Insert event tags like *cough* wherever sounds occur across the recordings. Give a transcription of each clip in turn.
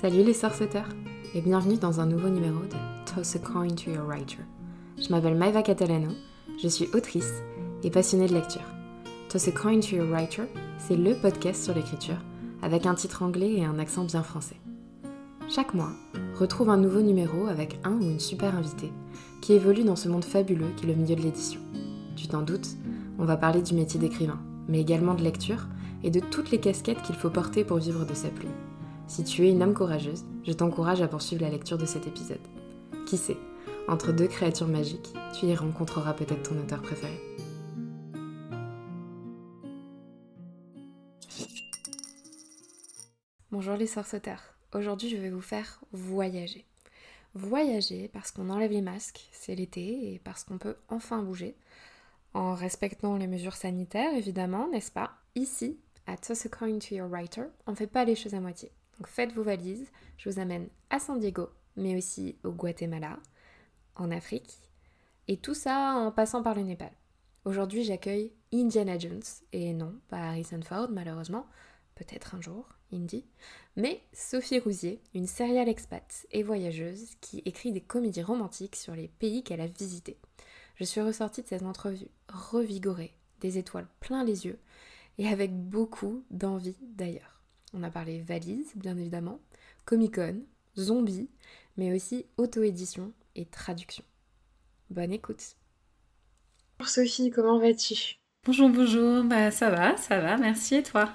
Salut les sorceteurs et bienvenue dans un nouveau numéro de Toss a Coin to Your Writer. Je m'appelle Maeva Catalano, je suis autrice et passionnée de lecture. Toss a Coin to Your Writer, c'est le podcast sur l'écriture avec un titre anglais et un accent bien français. Chaque mois, retrouve un nouveau numéro avec un ou une super invitée qui évolue dans ce monde fabuleux qui est le milieu de l'édition. Tu t'en doutes, on va parler du métier d'écrivain, mais également de lecture et de toutes les casquettes qu'il faut porter pour vivre de sa plume. Si tu es une âme courageuse, je t'encourage à poursuivre la lecture de cet épisode. Qui sait, entre deux créatures magiques, tu y rencontreras peut-être ton auteur préféré. Bonjour les sorceteurs. Aujourd'hui, je vais vous faire voyager. Voyager parce qu'on enlève les masques, c'est l'été, et parce qu'on peut enfin bouger. En respectant les mesures sanitaires, évidemment, n'est-ce pas? Ici, à Toss According to Your Writer, on ne fait pas les choses à moitié. Donc faites vos valises, je vous amène à San Diego, mais aussi au Guatemala, en Afrique, et tout ça en passant par le Népal. Aujourd'hui, j'accueille Indiana Jones, et non, pas Harrison Ford malheureusement, peut-être un jour, Indy, mais Sophie Rousier, une serial expat et voyageuse qui écrit des comédies romantiques sur les pays qu'elle a visités. Je suis ressortie de cette entrevue revigorée, des étoiles plein les yeux, et avec beaucoup d'envie d'ailleurs. On a parlé valises, bien évidemment, Comic-Con, zombies, mais aussi auto-édition et traduction. Bonne écoute. Bonjour Sophie, comment vas-tu? Bonjour, bonjour, bah ça va, ça va, merci et toi?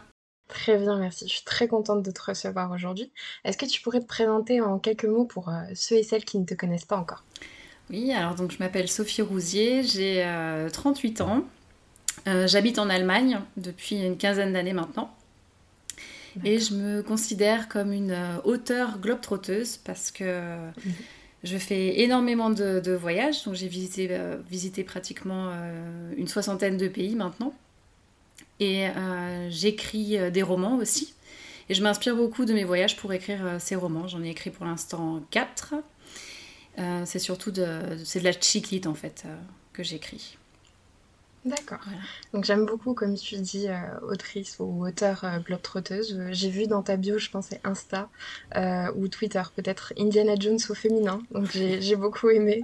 Très bien, merci. Je suis très contente de te recevoir aujourd'hui. Est-ce que tu pourrais te présenter en quelques mots pour euh, ceux et celles qui ne te connaissent pas encore? Oui, alors donc je m'appelle Sophie Rousier, j'ai 38 euh, ans. Euh, j'habite en Allemagne depuis une quinzaine d'années maintenant. Et je me considère comme une auteure globe-trotteuse parce que mhm. je fais énormément de, voyages. Donc j'ai visité, visité pratiquement une soixantaine de pays maintenant. Et euh, j'écris euh, des romans aussi. Et je m'inspire beaucoup de mes voyages pour écrire euh, ces romans. J'en ai écrit pour l'instant quatre. c'est surtout de, c'est de la chiclite en fait que j'écris. D'accord. Donc j'aime beaucoup, comme tu dis, euh, autrice ou auteur euh, globe-trotteuse. J'ai vu dans ta bio, je pensais Insta euh, ou Twitter, peut-être Indiana Jones au féminin. Donc j'ai *laughs* beaucoup aimé.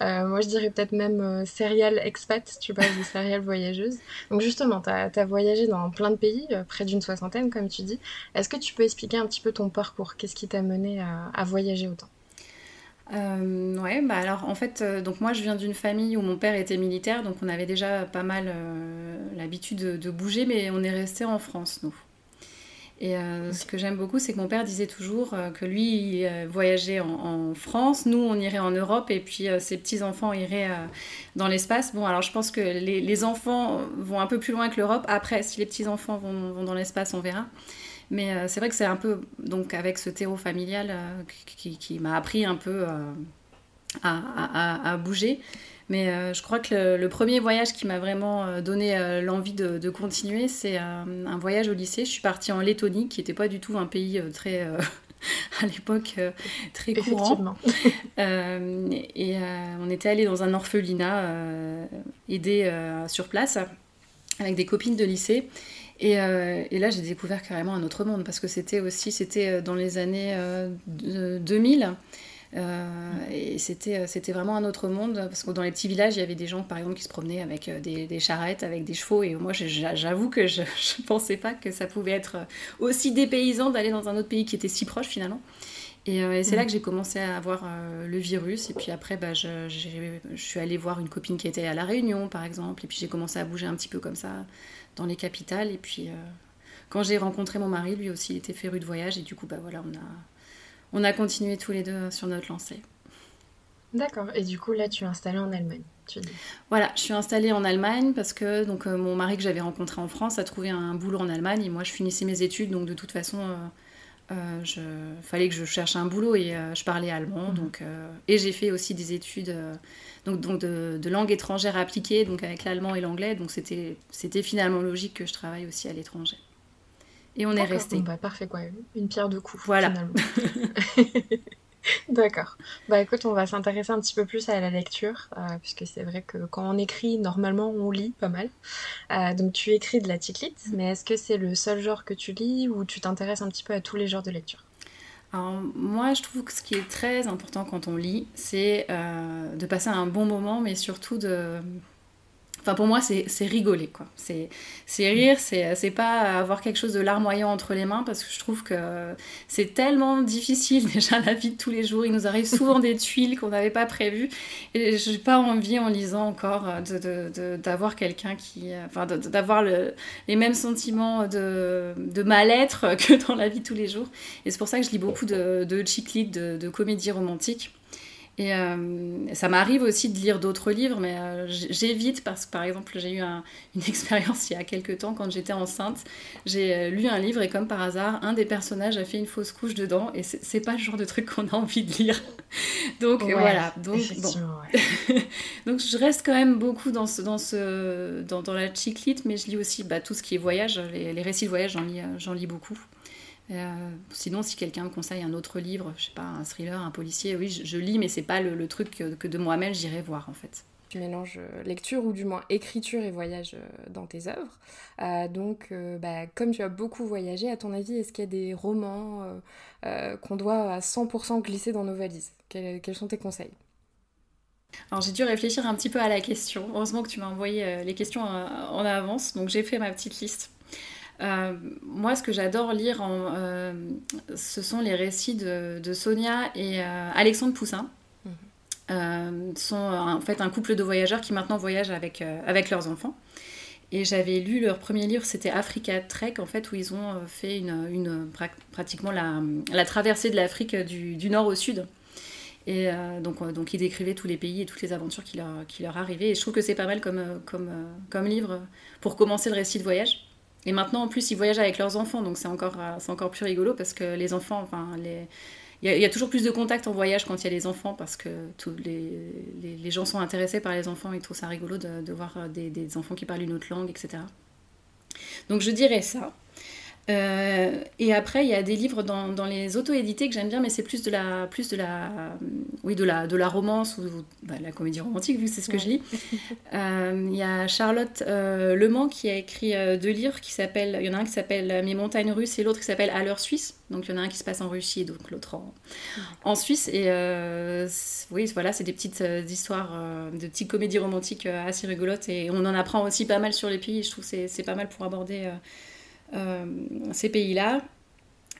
moi, je dirais peut-être même serial expat, tu vois, ou serial voyageuse. Donc justement, tu as, voyagé dans plein de pays, près d'une soixantaine, comme tu dis. Est-ce que tu peux expliquer un petit peu ton parcours? Qu'est-ce qui t'a mené à voyager autant? Euh, ouais, bah alors en fait, euh, donc moi je viens d'une famille où mon père était militaire, donc on avait déjà pas mal euh, l'habitude de, bouger, mais on est resté en France, nous. Et ce que j'aime beaucoup, c'est que mon père disait toujours que lui, il voyageait en, France, nous, on irait en Europe, et puis ses petits-enfants iraient dans l'espace. Bon, alors je pense que les, enfants vont un peu plus loin que l'Europe. Après, si les petits-enfants vont, vont, dans l'espace, on verra. Mais euh, c'est vrai que c'est un peu, donc avec ce terreau familial euh, qui, m'a appris un peu euh, à, bouger. Mais je crois que le, premier voyage qui m'a vraiment donné l'envie de, continuer, c'est un voyage au lycée. Je suis partie en Lettonie, qui n'était pas du tout un pays très *laughs* à l'époque très courant. *laughs* et on était allé dans un orphelinat aidé sur place avec des copines de lycée. Euh, et, là, j'ai découvert carrément un autre monde parce que c'était aussi, c'était euh, dans les années 2000. Euh, et c'était, c'était vraiment un autre monde parce que dans les petits villages, il y avait des gens, par exemple, qui se promenaient avec des, charrettes, avec des chevaux. Et moi, j'avoue que je *laughs* ne pensais pas que ça pouvait être aussi dépaysant d'aller dans un autre pays qui était si proche finalement. Et, c'est là mm. que j'ai commencé à avoir le virus. Et puis après, bah, je, je, suis allée voir une copine qui était à La Réunion, par exemple. Et puis j'ai commencé à bouger un petit peu comme ça dans les capitales. Et puis, euh, quand j'ai rencontré mon mari, lui aussi, il était féru de voyage. Et du coup, bah voilà, on a, on a continué tous les deux sur notre lancée. D'accord. Et du coup, là, tu es installée en Allemagne, tu dis Voilà, je suis installée en Allemagne parce que donc, euh, mon mari que j'avais rencontré en France a trouvé un boulot en Allemagne. Et moi, je finissais mes études. Donc, de toute façon... Euh, euh, je fallait que je cherche un boulot et je parlais allemand. Mhm. Donc, et j'ai fait aussi des études donc, de, langue étrangère appliquée, donc avec l'allemand et l'anglais. Donc c'était, c'était finalement logique que je travaille aussi à l'étranger. Et on est resté. Bah, parfait, quoi. Une pierre de coups. Voilà. *laughs* D'accord. Bah écoute, on va s'intéresser un petit peu plus à la lecture, euh, puisque c'est vrai que quand on écrit, normalement, on lit pas mal. Euh, donc tu écris de la ticlite, mais est-ce que c'est le seul genre que tu lis ou tu t'intéresses un petit peu à tous les genres de lecture? Alors, moi, je trouve que ce qui est très important quand on lit, c'est de passer un bon moment, mais surtout de, Enfin, pour moi, c'est rigoler, quoi. C'est rire, c'est pas avoir quelque chose de larmoyant entre les mains, parce que je trouve que c'est tellement difficile, *laughs* déjà, la vie de tous les jours. Il nous arrive souvent des tuiles qu'on n'avait pas prévues. Et j'ai pas envie, en lisant encore, d'avoir quelqu'un qui. Enfin, d'avoir les mêmes sentiments de, de mal-être *laughs* que dans la vie de tous les jours. Et c'est pour ça que je lis beaucoup de, de de, de comédies romantiques et euh, ça m'arrive aussi de lire d'autres livres, mais euh, j'évite parce que, par exemple, j'ai eu *laughs* une expérience il y a quelques temps quand j'étais enceinte. J'ai euh, lu un livre et, comme par hasard, un des personnages a fait une fausse couche dedans et c'est pas le genre de truc qu'on a envie de lire. *laughs* Donc voilà. Donc, bon. *laughs* Donc je reste quand même beaucoup dans, ce, dans, ce, dans, dans la chiclite, mais je lis aussi bah, tout ce qui est voyage. Les, les récits de voyage, j'en lis, lis beaucoup. Euh, sinon, si quelqu'un me conseille un autre livre, je sais pas, un thriller, un policier, oui, je, lis, mais c'est pas le, truc que, de moi-même j'irai voir en fait. Tu mélanges euh, lecture ou du moins écriture et voyage euh, dans tes œuvres. donc, bah, comme tu as beaucoup voyagé, à ton avis, est-ce qu'il y a des romans qu'on doit à 100% glisser dans nos valises? Quels, sont tes conseils? Alors j'ai dû réfléchir un petit peu à la question. Heureusement que tu m'as envoyé les questions en avance, donc j'ai fait ma petite liste. Euh, moi, ce que j'adore lire, en, euh, ce sont les récits de, Sonia et euh, Alexandre Poussin. Mhm. sont en fait un couple de voyageurs qui maintenant voyagent avec, avec leurs enfants. Et j'avais lu leur premier livre, c'était Africa Trek, en fait, où ils ont fait une, une pratiquement la, la, traversée de l'Afrique du, du, nord au sud. Et donc, donc, ils décrivaient tous les pays et toutes les aventures qui leur, qui leur arrivaient. Et je trouve que c'est pas mal comme, comme, comme livre pour commencer le récit de voyage. Et maintenant, en plus, ils voyagent avec leurs enfants, donc c'est encore, euh, c'est encore plus rigolo parce que les enfants, enfin. Il y, a, toujours plus de contact en voyage quand il y a les enfants parce que les, les, gens sont intéressés par les enfants et trouvent ça rigolo de, voir des, des, enfants qui parlent une autre langue, etc. Donc je dirais ça. Euh, et après, il y a des livres dans, dans les auto-édités que j'aime bien, mais c'est plus de la, plus de la, oui, de la, de la romance ou bah, la comédie romantique, vu que c'est ce que je lis. *laughs* Euh, il y a Charlotte euh, Le Mans qui a écrit deux livres qui s'appellent, il y en a un qui s'appelle Mes montagnes russes et l'autre qui s'appelle À l'heure suisse. Donc il y en a un qui se passe en Russie et donc l'autre en, en, Suisse. Et oui, voilà, c'est des petites histoires, de petites comédies romantiques assez rigolotes et on en apprend aussi pas mal sur les pays. Je trouve que c'est pas mal pour aborder ces pays-là.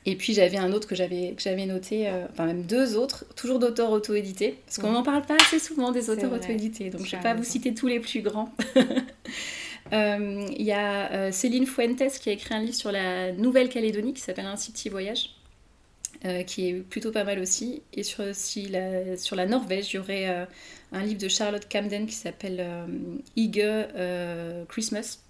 Et puis j'avais un autre que j'avais noté, euh, enfin même deux autres, toujours d'auteurs auto-édités, parce qu'on n'en parle pas assez souvent des auteurs auto-édités, donc je ne vais pas vous citer tous les plus grands. *laughs* Euh, il y a Céline Fuentes qui a écrit un livre sur la Nouvelle-Calédonie qui s'appelle Ainsi petit voyage, qui est plutôt pas mal aussi. Et sur, la, sur la Norvège, il y aurait un livre de Charlotte Camden qui s'appelle Ige Christmas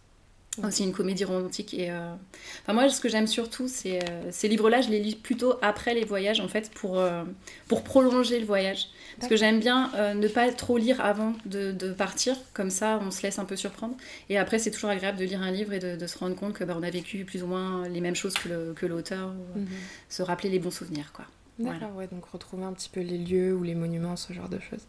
aussi une comédie romantique. Et, euh, enfin, moi, ce que j'aime surtout, c'est euh, ces livres-là, je les lis plutôt après les voyages, en fait, pour, euh, pour prolonger le voyage. Parce que j'aime bien ne pas trop lire avant de, de, partir, comme ça, on se laisse un peu surprendre. Et après, c'est toujours agréable de lire un livre et de, de se rendre compte que bah, on a vécu plus ou moins les mêmes choses que l'auteur, mhm. se rappeler les bons souvenirs, quoi. D'accord, ouais, donc retrouver un petit peu les lieux ou les monuments, ce genre de choses.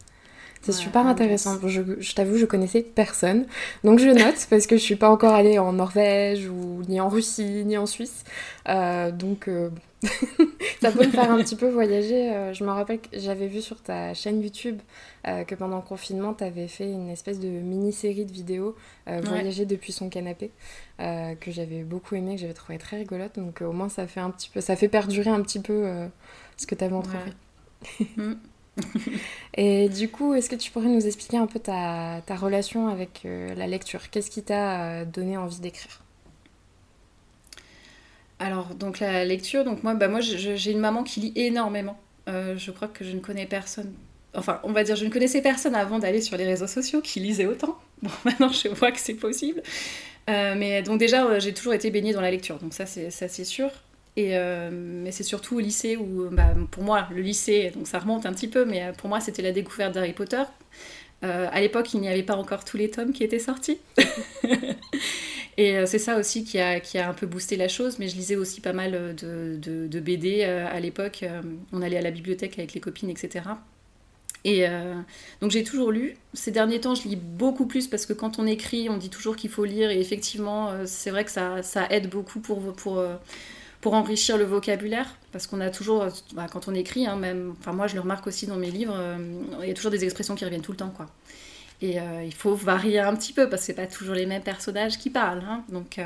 C'est super intéressant. Je, je t'avoue, je connaissais personne. Donc je note parce que je suis pas encore allée en Norvège ou ni en Russie ni en Suisse. Euh, donc euh, *laughs* ça peut me faire un petit peu voyager. Euh, je me rappelle que j'avais vu sur ta chaîne YouTube que pendant le confinement, tu avais fait une espèce de mini-série de vidéos Voyager depuis son canapé que j'avais beaucoup aimé, que j'avais trouvé très rigolote. Donc au moins ça fait un petit peu, ça fait perdurer un petit peu ce que tu avais entrepris. Mm. *laughs* *laughs* Et du coup, est-ce que tu pourrais nous expliquer un peu ta, relation avec euh, la lecture? Qu'est-ce qui t'a euh, donné envie d'écrire? Alors, donc la lecture, donc moi, bah, moi j'ai une maman qui lit énormément. Euh, je crois que je ne connais personne. Enfin, on va dire, je ne connaissais personne avant d'aller sur les réseaux sociaux qui lisait autant. *laughs* Bon, maintenant, je vois que c'est possible. mais donc déjà, j'ai toujours été baignée dans la lecture, donc ça, c'est sûr. Et, euh, mais c'est surtout au lycée où, bah, pour moi, le lycée, donc ça remonte un petit peu, mais euh, pour moi, c'était la découverte d'Harry Potter. Euh, à l'époque, il n'y avait pas encore tous les tomes qui étaient sortis. *laughs* et c'est ça aussi qui a, qui a un peu boosté la chose, mais je lisais aussi pas mal de, de, BD à l'époque. on allait à la bibliothèque avec les copines, etc. Et donc j'ai toujours lu. Ces derniers temps, je lis beaucoup plus parce que quand on écrit, on dit toujours qu'il faut lire. Et effectivement, c'est vrai que ça, ça, aide beaucoup pour, pour, pour enrichir le vocabulaire, parce qu'on a toujours, bah, quand on écrit, hein, même, enfin moi je le remarque aussi dans mes livres, euh, il y a toujours des expressions qui reviennent tout le temps, quoi. Et euh, il faut varier un petit peu, parce que c'est pas toujours les mêmes personnages qui parlent, hein. donc...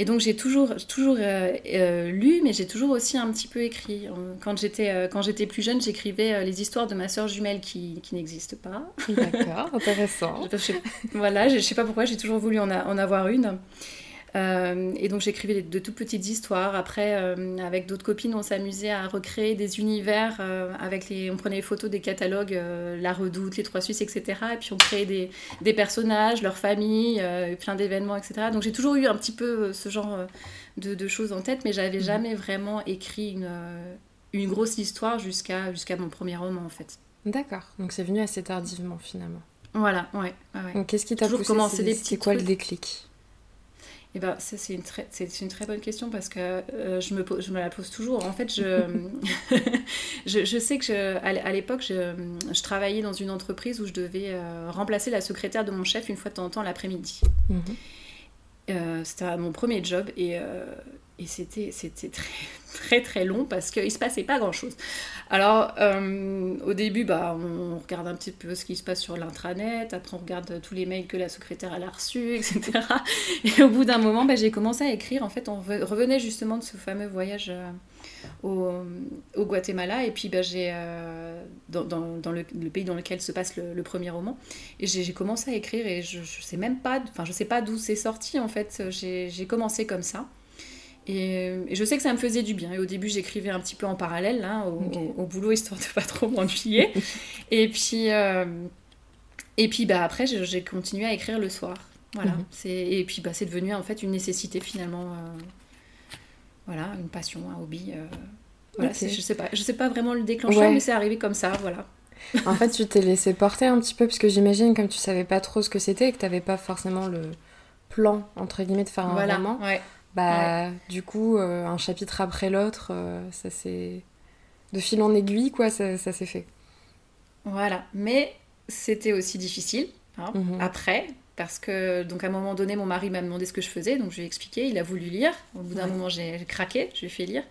Et donc j'ai toujours, toujours lu, mais j'ai toujours aussi un petit peu écrit. Quand j'étais, quand j'étais plus jeune, j'écrivais les histoires de ma sœur jumelle qui, qui n'existe pas. D'accord, intéressant. *laughs* je, voilà, je, ne sais pas pourquoi, j'ai toujours voulu en, en avoir une. Euh, et donc j'écrivais de toutes petites histoires. Après, euh, avec d'autres copines, on s'amusait à recréer des univers. Euh, avec les, on prenait les photos des catalogues, La Redoute, Les Trois Suisses, etc. Et puis on créait des, des personnages, leurs familles, plein d'événements, etc. Donc j'ai toujours eu un petit peu ce genre de, de choses en tête, mais j'avais mhm. jamais vraiment écrit une, une grosse histoire jusqu'à jusqu'à mon premier roman en fait. D'accord. Donc c'est venu assez tardivement finalement. Voilà, ouais. Donc qu'est-ce qui t'a poussé C'est quoi le déclic? Eh ben, ça, c'est une, très, c'est une très bonne question parce que euh, je, me, je me la pose toujours. En fait, je, *laughs* *laughs* je, je, sais que je, à l'époque, je, je, travaillais dans une entreprise où je devais euh, remplacer la secrétaire de mon chef une fois de temps en temps l'après-midi. Mhm. Euh, c'était mon premier job et, et c'était, très, *laughs* très très long parce qu'il se passait pas grand chose. Alors euh, au début, bah, on regarde un petit peu ce qui se passe sur l'intranet, après on regarde tous les mails que la secrétaire a reçus, etc. *laughs* Et au bout d'un moment, bah, j'ai commencé à écrire. En fait, on revenait justement de ce fameux voyage euh, au, au, Guatemala et puis bah, j'ai euh, dans, dans, le, pays dans lequel se passe le, premier roman et j'ai commencé à écrire et je, je sais même pas, enfin je sais pas d'où c'est sorti en fait. J'ai commencé comme ça. Et, je sais que ça me faisait du bien. Et au début, j'écrivais un petit peu en parallèle, là, au, boulot, histoire de pas trop *laughs* m'ennuyer. *laughs* et puis, euh, et puis bah, après, j'ai continué à écrire le soir. Voilà. Mhm. Et puis, bah, c'est devenu en fait une nécessité finalement. Euh, voilà, une passion, un hobby. Euh, voilà, je sais pas, je sais pas vraiment le déclencheur, mais c'est arrivé comme ça, voilà. en fait, tu t'es laissé porter un petit peu, parce que j'imagine, comme tu savais pas trop ce que c'était et que tu n'avais pas forcément le plan, entre guillemets, de faire un voilà, roman, ouais. Bah, du coup, euh, un chapitre après l'autre, euh, ça c'est de fil en aiguille, quoi, ça, ça s'est fait. Voilà, mais c'était aussi difficile hein, mhm. après, parce que donc à un moment donné, mon mari m'a demandé ce que je faisais, donc je lui ai expliqué, il a voulu lire. Au bout d'un moment, j'ai craqué, je lui ai fait lire.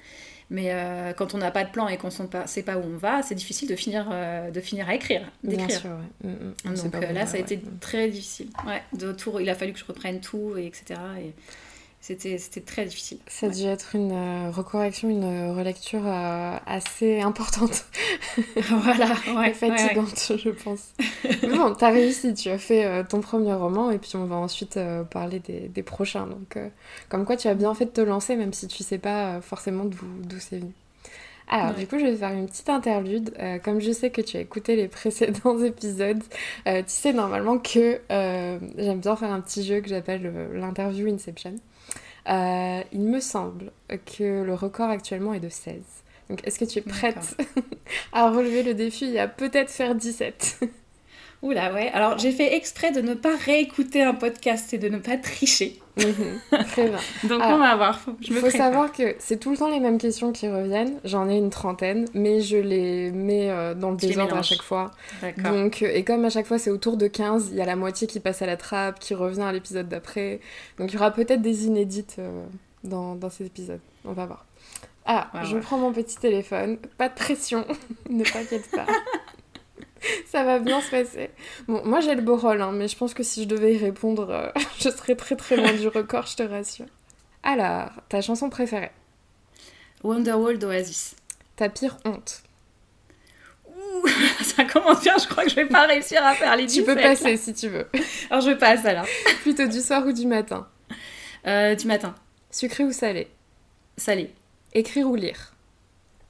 Mais euh, quand on n'a pas de plan et qu'on ne sait pas où on va, c'est difficile de finir, de finir à écrire, d'écrire. Mm, mm. Donc là, ça a été très difficile. Ouais, de tout, il a fallu que je reprenne tout, et etc. Et c'était très difficile. Ça a dû être une euh, recorrection, une euh, relecture euh, assez importante. *laughs* voilà, *laughs* ouais. fatigante, je pense. *laughs* bon, t'as réussi, tu as fait ton premier roman et puis on va ensuite parler des, des prochains. Donc, comme quoi tu as bien fait de te lancer, même si tu sais pas forcément d'où c'est venu. Alors, du coup, je vais faire une petite interlude. comme je sais que tu as écouté les précédents épisodes, tu sais normalement que j'aime bien faire un petit jeu que j'appelle l'interview Inception. Euh, il me semble que le record actuellement est de 16. Donc est-ce que tu es prête *laughs* à relever le défi? Et à peut-être faire 17 *laughs* Oula, ouais. Alors, j'ai fait exprès de ne pas réécouter un podcast et de ne pas tricher. Mhm. très bien. *laughs* Donc, on va voir. Il faut savoir que c'est tout le temps les mêmes questions qui reviennent. J'en ai une trentaine, mais je les mets euh, dans le désordre à chaque fois. Donc, euh, et comme à chaque fois c'est autour de 15, il y a la moitié qui passe à la trappe, qui revient à l'épisode d'après. Donc, il y aura peut-être des inédites euh, dans, dans ces épisodes. On va voir. Ah, je prends mon petit téléphone. Pas de pression. *laughs* ne t'inquiète pas. *laughs* *laughs* ça va bien se passer. Bon, moi j'ai le beau rôle, hein, mais je pense que si je devais y répondre, euh, *laughs* je serais très très loin du record, je te rassure. Alors, ta chanson préférée? Wonderwall d'Oasis. Ta pire honte Ouh, *laughs* ça commence bien, je crois que je vais pas réussir à faire les Tu peux passer si tu veux. Alors je passe alors. Plutôt du soir ou du matin? Euh, Du matin. Sucré ou salé? Salé. Écrire ou lire?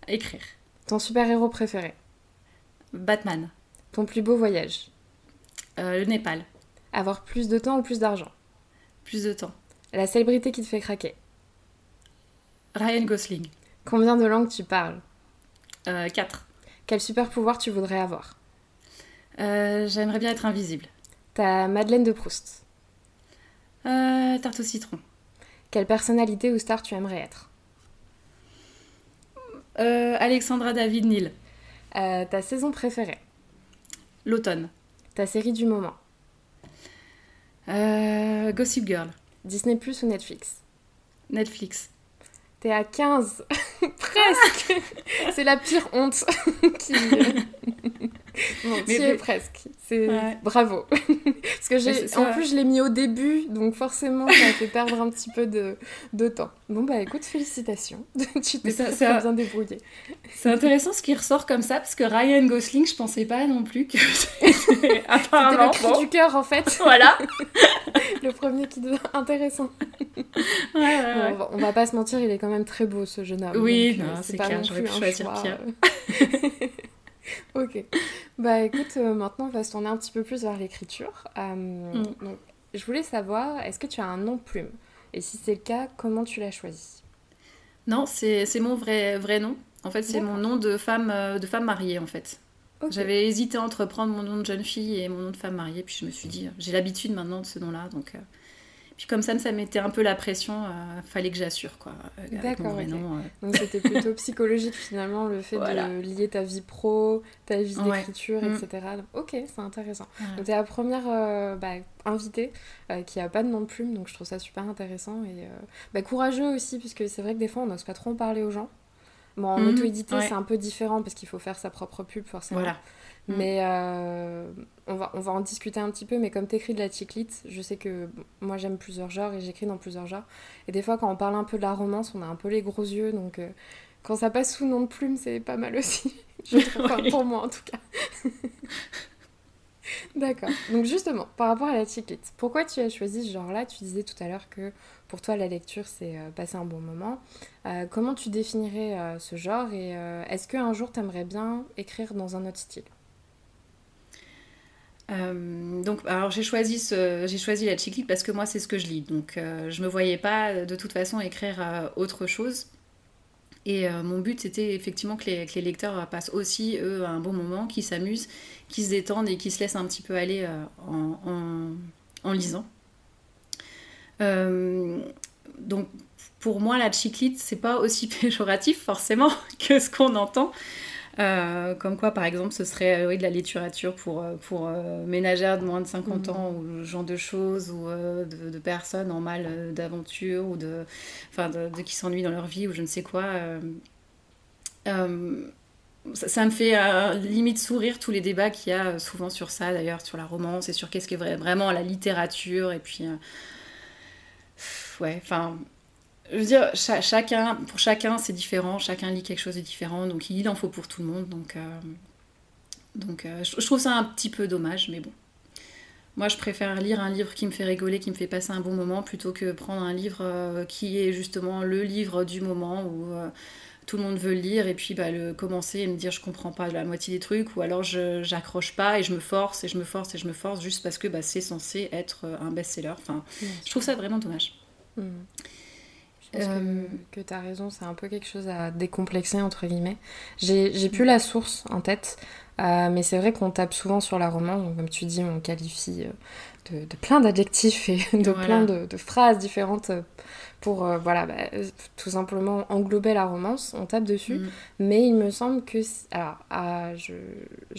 Écrire. Ton super-héros préféré? Batman. Ton plus beau voyage euh, Le Népal. Avoir plus de temps ou plus d'argent Plus de temps. La célébrité qui te fait craquer Ryan Gosling. Combien de langues tu parles euh, Quatre. Quel super pouvoir tu voudrais avoir euh, J'aimerais bien être invisible. Ta Madeleine de Proust Tarte au citron. Quelle personnalité ou star tu aimerais être Alexandra David Neal. ta saison préférée L'automne. Ta série du moment euh, Gossip Girl. Disney Plus ou Netflix? Netflix. T'es à 15 *laughs* Presque C'est la pire honte *laughs* qui... bon, tu es presque. C'est bravo. *laughs* Parce que j'ai en plus je l'ai mis au début, donc forcément ça a fait perdre un petit peu de, de temps. Bon bah écoute, félicitations. *laughs* tu t'es bien débrouillé. C'est intéressant ce qui ressort comme ça parce que Ryan Gosling, je pensais pas non plus que *laughs* C'était le cri du cœur en fait. Voilà. le premier qui devient intéressant. on, va, pas se mentir, il est quand même très beau ce jeune homme. Oui, euh, c'est clair, j'aurais pu choisir pire. *laughs* ok. Bah écoute, euh, maintenant on va se tourner un petit peu plus vers l'écriture. Euh, mm. je voulais savoir, est-ce que tu as un nom plume? Et si c'est le cas, comment tu l'as choisi? Non, c'est mon vrai, vrai nom. En fait, c'est mon nom de femme, euh, de femme mariée, en fait. J'avais hésité entre prendre mon nom de jeune fille et mon nom de femme mariée, puis je me suis dit, j'ai l'habitude maintenant de ce nom-là, donc puis comme ça, ça mettait un peu la pression, euh, fallait que j'assure quoi. Euh, D'accord. Euh. Donc c'était plutôt *laughs* psychologique finalement le fait de lier ta vie pro, ta vie d'écriture, mm. etc. ok, c'est intéressant. Donc t'es la première bah, invitée qui a pas de nom de plume, donc je trouve ça super intéressant et bah, courageux aussi puisque c'est vrai que des fois on n'ose pas trop en parler aux gens. Bon, en mm. auto-édité, c'est un peu différent parce qu'il faut faire sa propre pub, forcément. Voilà. Mm. Mais euh, on, va, on va en discuter un petit peu, mais comme tu écris de la chiclite, je sais que moi j'aime plusieurs genres et j'écris dans plusieurs genres. Et des fois, quand on parle un peu de la romance, on a un peu les gros yeux, donc euh, quand ça passe sous nom de plume, c'est pas mal aussi. *laughs* je trouve, pour moi en tout cas. *laughs* D'accord. Donc justement, par rapport à la chiclite, pourquoi tu as choisi ce genre-là? Tu disais tout à l'heure que pour toi, la lecture, c'est euh, passer un bon moment. comment tu définirais ce genre? Et est-ce qu'un jour, tu aimerais bien écrire dans un autre style? Euh, donc, alors j'ai choisi, la chiclite parce que moi c'est ce que je lis. Donc, euh, je me voyais pas de toute façon écrire euh, autre chose. Et mon but c'était effectivement que les, lecteurs passent aussi eux un bon moment, qu'ils s'amusent, qu'ils se détendent et qu'ils se laissent un petit peu aller en, lisant. donc, pour moi la chiclite c'est pas aussi *laughs* péjoratif forcément que ce qu'on entend. Euh, comme quoi, par exemple, ce serait euh, oui, de la littérature pour, euh, pour ménagères de moins de 50 ans, ou ce genre de choses, ou de, personnes en mal d'aventure, ou de, enfin, de, qui s'ennuient dans leur vie, ou je ne sais quoi. Ça, me fait limite sourire tous les débats qu'il y a souvent sur ça, d'ailleurs, sur la romance et sur qu'est-ce qu'est vraiment la littérature, et puis. ouais, enfin je veux dire, chacun, pour chacun, c'est différent. Chacun lit quelque chose de différent. Donc, il en faut pour tout le monde. Donc, euh, donc euh, je, trouve ça un petit peu dommage, mais bon. Moi, je préfère lire un livre qui me fait rigoler, qui me fait passer un bon moment, plutôt que prendre un livre euh, qui est justement le livre du moment où tout le monde veut le lire et puis bah, le commencer et me dire je comprends pas la moitié des trucs ou alors je j'accroche pas et je me force et je me force et je me force juste parce que bah, c'est censé être un best-seller. Enfin, je trouve ça vraiment dommage. Mmh. Je pense que, tu as raison, c'est un peu quelque chose à décomplexer, entre guillemets. J'ai plus la source en tête, euh, mais c'est vrai qu'on tape souvent sur la romance, donc comme tu dis, on qualifie euh, de, plein d'adjectifs et *laughs* de plein de, phrases différentes pour euh, voilà, bah, tout simplement englober la romance, on tape dessus. Mm. Mais il me semble que. Alors, ah, je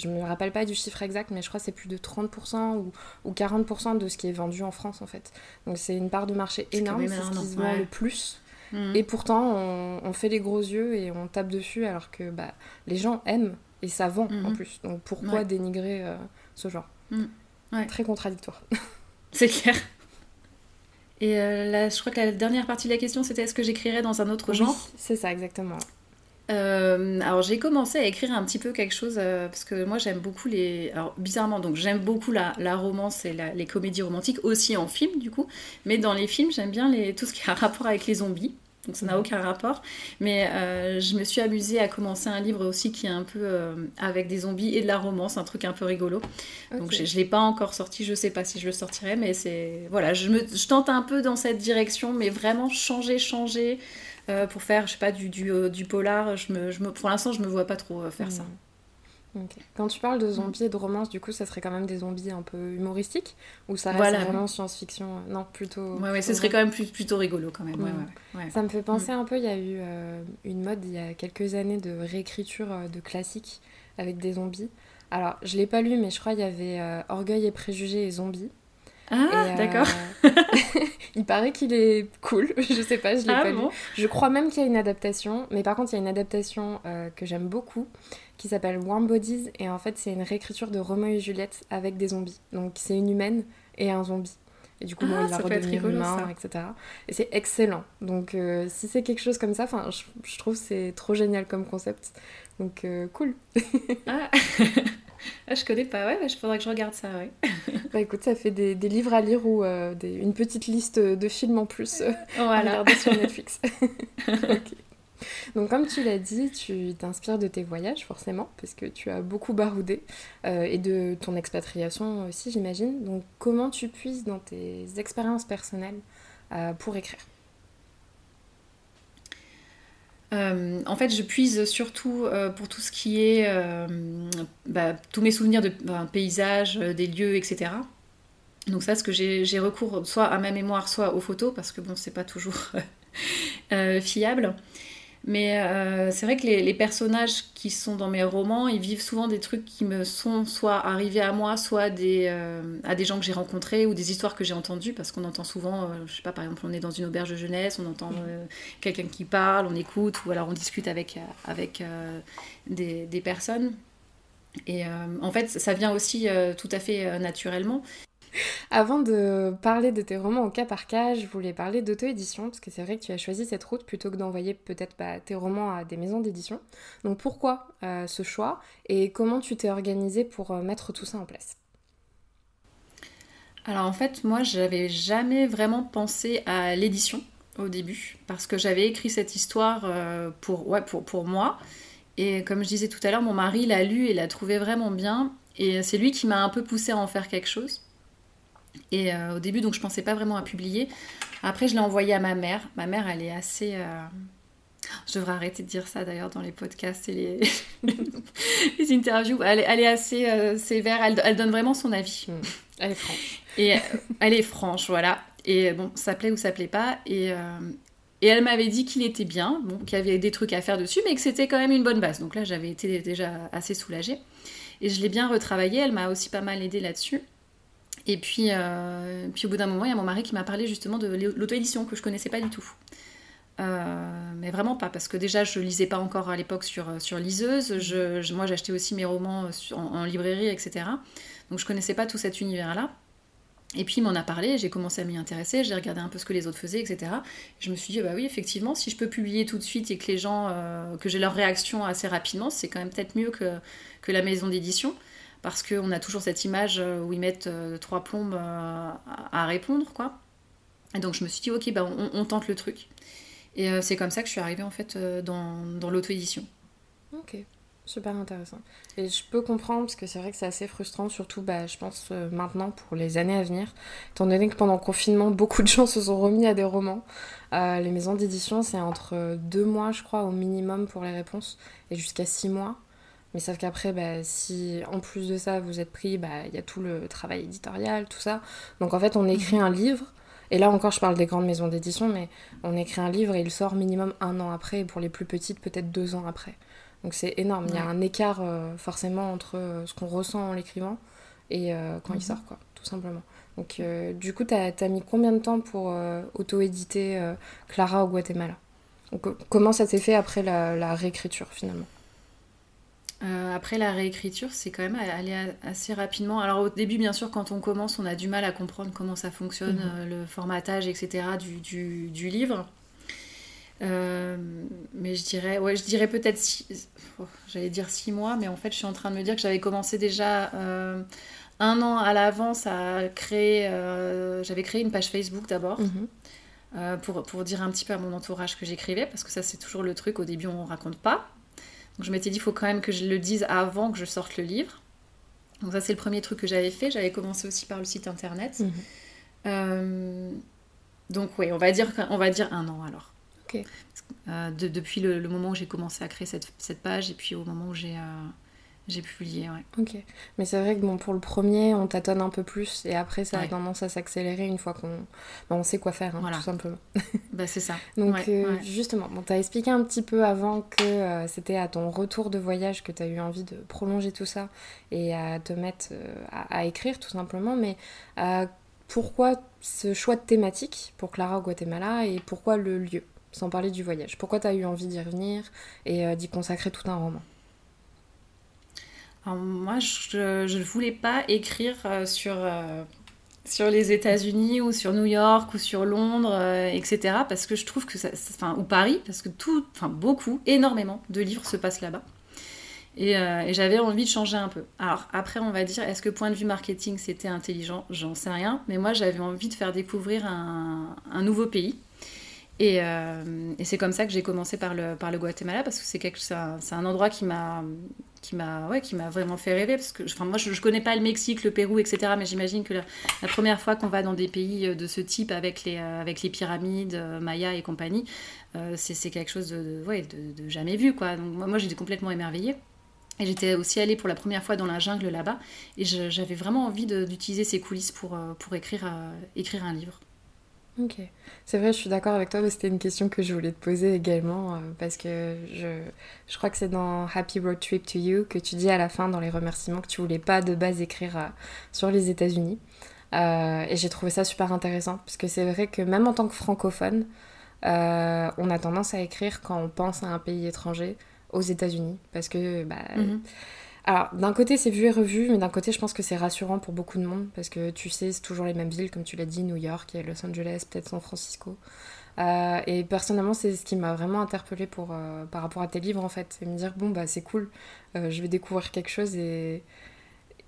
ne me rappelle pas du chiffre exact, mais je crois que c'est plus de 30% ou, ou 40% de ce qui est vendu en France en fait. Donc c'est une part de marché énorme, c'est ce qui se vend le plus. Mm. Et pourtant, on, fait les gros yeux et on tape dessus alors que bah, les gens aiment et ça vend en mm-hmm. plus. Donc pourquoi dénigrer euh, ce genre? Mm. Très contradictoire. *laughs* C'est clair. Et euh, là, je crois que la dernière partie de la question, c'était est-ce que j'écrirais dans un autre genre? C'est ça, exactement. Euh, alors j'ai commencé à écrire un petit peu quelque chose euh, parce que moi j'aime beaucoup les alors bizarrement donc j'aime beaucoup la, la, romance et les comédies romantiques aussi en film du coup. Mais dans les films j'aime bien les, tout ce qui a rapport avec les zombies donc ça n'a aucun rapport. Mais euh, je me suis amusée à commencer un livre aussi qui est un peu avec des zombies et de la romance, un truc un peu rigolo. Donc je ne l'ai pas encore sorti, je ne sais pas si je le sortirai, mais c'est. Voilà, je, me, je tente un peu dans cette direction, mais vraiment changer, changer. Euh, pour faire, je sais pas, du, du, euh, du polar. Je me, je me, pour l'instant, je me vois pas trop euh, faire ça. Quand tu parles de zombies et de romance, du coup, ça serait quand même des zombies un peu humoristiques Ou ça reste vraiment science-fiction? Non, plutôt. Ouais, ouais, ce serait quand même plus, plutôt rigolo quand même. Ouais, ça me fait penser hmm. un peu, il y a eu une mode il y a quelques années de réécriture de classiques avec des zombies. Alors, je l'ai pas lu, mais je crois qu'il y avait Orgueil et préjugés et zombies. Ah, d'accord. *laughs* il paraît qu'il est cool, *laughs* je sais pas, je l'ai ah, pas bon? lu. Je crois même qu'il y a une adaptation, mais par contre, il y a une adaptation que j'aime beaucoup qui s'appelle Warm Bodies, et en fait, c'est une réécriture de Roméo et Juliette avec des zombies. Donc, c'est une humaine et un zombie. Et du coup, Ah, bon, il va redevenir rigolo, humain, ça. etc. Et c'est excellent. Donc, euh, si c'est quelque chose comme ça, je, je trouve que c'est trop génial comme concept. Donc, euh, cool. *laughs* Ah. ah, je connais pas, ouais, il faudrait que je regarde ça, ouais. *laughs* Bah écoute, ça fait des, des livres à lire ou euh, des- une petite liste de films en plus euh, à Voilà. regarder sur Netflix. *laughs* Ok. Donc comme tu l'as dit, tu t'inspires de tes voyages forcément, parce que tu as beaucoup baroudé, euh, et de ton expatriation aussi j'imagine. Donc comment tu puises dans tes expériences personnelles euh, pour écrire? Euh, en fait, je puise surtout pour tout ce qui est bah, tous mes souvenirs de bah, paysages, des lieux, etc. Donc ça, que j'ai recours soit à ma mémoire, soit aux photos, parce que bon, c'est pas toujours *laughs* fiable. Mais euh, c'est vrai que les, les personnages qui sont dans mes romans, ils vivent souvent des trucs qui me sont soit arrivés à moi, soit des, euh, à des gens que j'ai rencontrés ou des histoires que j'ai entendues, parce qu'on entend souvent, euh, je sais pas, par exemple, on est dans une auberge de jeunesse, on entend euh, quelqu'un qui parle, on écoute, ou alors on discute avec, avec des, des personnes. Et en fait, ça vient aussi tout à fait naturellement. Avant de parler de tes romans au cas par cas, je voulais parler d'auto-édition, parce que c'est vrai que tu as choisi cette route plutôt que d'envoyer peut-être bah, tes romans à des maisons d'édition. Donc pourquoi euh, ce choix et comment tu t'es organisé pour euh, mettre tout ça en place? Alors en fait, moi, j'avais jamais vraiment pensé à l'édition au début, parce que j'avais écrit cette histoire euh, pour, ouais, pour, pour moi. Et comme je disais tout à l'heure, mon mari l'a lu et l'a trouvé vraiment bien. Et c'est lui qui m'a un peu poussé à en faire quelque chose. Et euh, au début, donc, je pensais pas vraiment à publier. Après, je l'ai envoyé à ma mère. Ma mère, elle est assez. euh, Je devrais arrêter de dire ça d'ailleurs dans les podcasts et les, *laughs* les interviews. Elle est, elle est assez euh, sévère. Elle, elle donne vraiment son avis. Elle est franche. Et euh, elle est franche, voilà. Et bon, ça plaît ou ça plaît pas. Et, et elle m'avait dit qu'il était bien, bon, qu'il y avait des trucs à faire dessus, mais que c'était quand même une bonne base. Donc là, j'avais été déjà assez soulagée. Et je l'ai bien retravaillé. Elle m'a aussi pas mal aidé là-dessus. Et puis, euh, puis au bout d'un moment, il y a mon mari qui m'a parlé justement de l'auto-édition que je connaissais pas du tout. Euh, mais vraiment pas, parce que déjà je lisais pas encore à l'époque sur, sur liseuse. Moi j'achetais aussi mes romans en, librairie, etc. Donc je connaissais pas tout cet univers-là. Et puis il m'en a parlé, j'ai commencé à m'y intéresser, j'ai regardé un peu ce que les autres faisaient, etc. Je me suis dit, bah oui, effectivement, si je peux publier tout de suite et que les gens, euh, que j'ai leur réaction assez rapidement, c'est quand même peut-être mieux que, que la maison d'édition. Parce qu'on a toujours cette image euh, où ils mettent euh, trois plombes euh, à, répondre, quoi. Et donc je me suis dit, ok, bah on, tente le truc. Et c'est comme ça que je suis arrivée en fait dans, dans l'auto-édition. Ok, super intéressant. Et je peux comprendre parce que c'est vrai que c'est assez frustrant, surtout bah, je pense maintenant pour les années à venir, étant donné que pendant le confinement, *laughs* beaucoup de gens se sont remis à des romans. Les maisons d'édition, c'est entre deux mois, je crois, au minimum pour les réponses, et jusqu'à six mois. Mais sauf qu'après, bah, si en plus de ça vous êtes pris, bah, il y a tout le travail éditorial, tout ça. Donc en fait, on écrit un livre. Et là encore, je parle des grandes maisons d'édition, mais on écrit un livre et il sort minimum un an après, et pour les plus petites, peut-être deux ans après. Donc c'est énorme. Il y a un écart euh, forcément entre euh, ce qu'on ressent en l'écrivant et euh, quand il Mhm. sort, quoi, tout simplement. Donc euh, du coup, t'as as mis combien de temps pour auto-éditer Clara au Guatemala? Donc, Comment ça s'est fait après la, la réécriture finalement? Euh, après la réécriture, c'est quand même allé a- assez rapidement. Alors au début, bien sûr, quand on commence, on a du mal à comprendre comment ça fonctionne, Mhm. euh, le formatage, etc. du, du, du livre. Euh, mais je dirais, ouais, je dirais peut-être six, oh, j'allais dire six mois, mais en fait, je suis en train de me dire que j'avais commencé déjà un an à l'avance à créer. j'avais créé une page Facebook d'abord. Mhm. Euh, pour, pour dire un petit peu à mon entourage que j'écrivais, parce que ça c'est toujours le truc, au début on raconte pas. Donc je m'étais dit, il faut quand même que je le dise avant que je sorte le livre. Donc ça c'est le premier truc que j'avais fait, j'avais commencé aussi par le site internet. Mhm. Euh, donc oui, on va dire, on va dire un an alors. Euh, de- depuis le, le moment où j'ai commencé à créer cette, cette page et puis au moment où j'ai euh, j'ai publié, ouais. Ok. Mais c'est vrai que bon, pour le premier, on tâtonne un peu plus et après, ça a tendance à s'accélérer une fois qu'on bah, on sait quoi faire, hein, Voilà. tout simplement. *laughs* Bah c'est ça. Donc Ouais, euh, ouais. justement, bon, tu as expliqué un petit peu avant que euh, c'était à ton retour de voyage que tu as eu envie de prolonger tout ça et à te mettre euh, à, à écrire tout simplement, mais pourquoi ce choix de thématique pour Clara au Guatemala et pourquoi le lieu, sans parler du voyage? Pourquoi tu as eu envie d'y revenir et d'y consacrer tout un roman? Moi, je ne voulais pas écrire sur, sur les États-Unis ou sur New York ou sur Londres, etc. Parce que je trouve que ça, enfin, ou Paris, parce que tout, enfin beaucoup, énormément de livres se passent là-bas. Euh, et, j'avais envie de changer un peu. Alors après, on va dire, est-ce que point de vue marketing, c'était intelligent? J'en sais rien. Mais moi, j'avais envie de faire découvrir un, nouveau pays. Euh, et, c'est comme ça que j'ai commencé par le, Guatemala, parce que c'est, un, endroit qui m'a, qui, m'a, ouais, qui m'a vraiment fait rêver. Parce que enfin, moi, je ne connais pas le Mexique, le Pérou, etc. Mais j'imagine que la, première fois qu'on va dans des pays de ce type, avec les, euh, avec les pyramides, Maya et compagnie, c'est, quelque chose de, ouais, de, jamais vu. Quoi. Donc moi, moi j'étais complètement émerveillée. Et j'étais aussi allée pour la première fois dans la jungle là-bas. Et j'avais vraiment envie d'utiliser ces coulisses pour, euh, pour écrire, euh, écrire un livre. Ok. C'est vrai, je suis d'accord avec toi, mais c'était une question que je voulais te poser également. Euh, parce que je, je crois que c'est dans Happy Road Trip to You que tu dis à la fin, dans les remerciements, que tu voulais pas de base écrire sur les États-Unis. et j'ai trouvé ça super intéressant. Parce que c'est vrai que même en tant que francophone, on a tendance à écrire quand on pense à un pays étranger aux États-Unis. Parce que, bah, mhm. Alors d'un côté c'est vu et revu, mais d'un côté je pense que c'est rassurant pour beaucoup de monde parce que tu sais, c'est toujours les mêmes villes, comme tu l'as dit, New York, et Los Angeles, peut-être San Francisco. Euh, et personnellement, c'est ce qui m'a vraiment interpellée pour, euh, par rapport à tes livres en fait. Et me dire, bon, bah c'est cool, euh, je vais découvrir quelque chose et.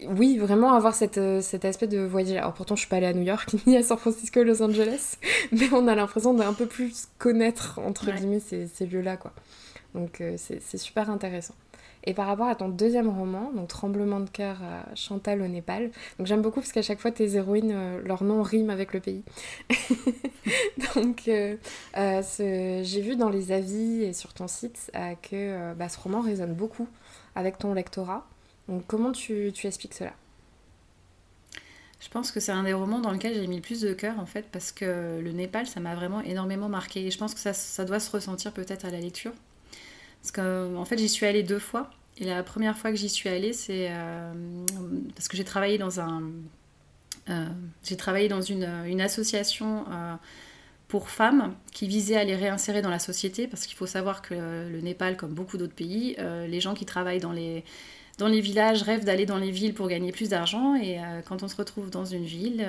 Oui, vraiment avoir cette, cet aspect de voyage. Alors pourtant, je suis pas allée à New York *laughs* ni à San Francisco, Los Angeles, *laughs* mais on a l'impression d'un peu plus connaître, entre guillemets, ces, ces lieux-là, quoi. Donc c'est super intéressant. Et par rapport à ton deuxième roman, donc Tremblement de cœur Chantal au Népal, donc j'aime beaucoup parce qu'à chaque fois tes héroïnes, euh, leur nom rime avec le pays. *laughs* donc euh, j'ai vu dans les avis et sur ton site que bah, ce roman résonne beaucoup avec ton lectorat. Donc comment tu, tu expliques cela? Je pense que c'est un des romans dans lequel j'ai mis le plus de cœur en fait parce que le Népal ça m'a vraiment énormément marqué et je pense que ça, ça doit se ressentir peut-être à la lecture. Parce qu'en en fait, j'y suis allée deux fois. Et la première fois que j'y suis allée, c'est euh, parce que j'ai travaillé dans un. Euh, j'ai travaillé dans une, une association euh, pour femmes qui visait à les réinsérer dans la société, parce qu'il faut savoir que le Népal, comme beaucoup d'autres pays, les gens qui travaillent dans les, dans les villages rêvent d'aller dans les villes pour gagner plus d'argent. Et quand on se retrouve dans une ville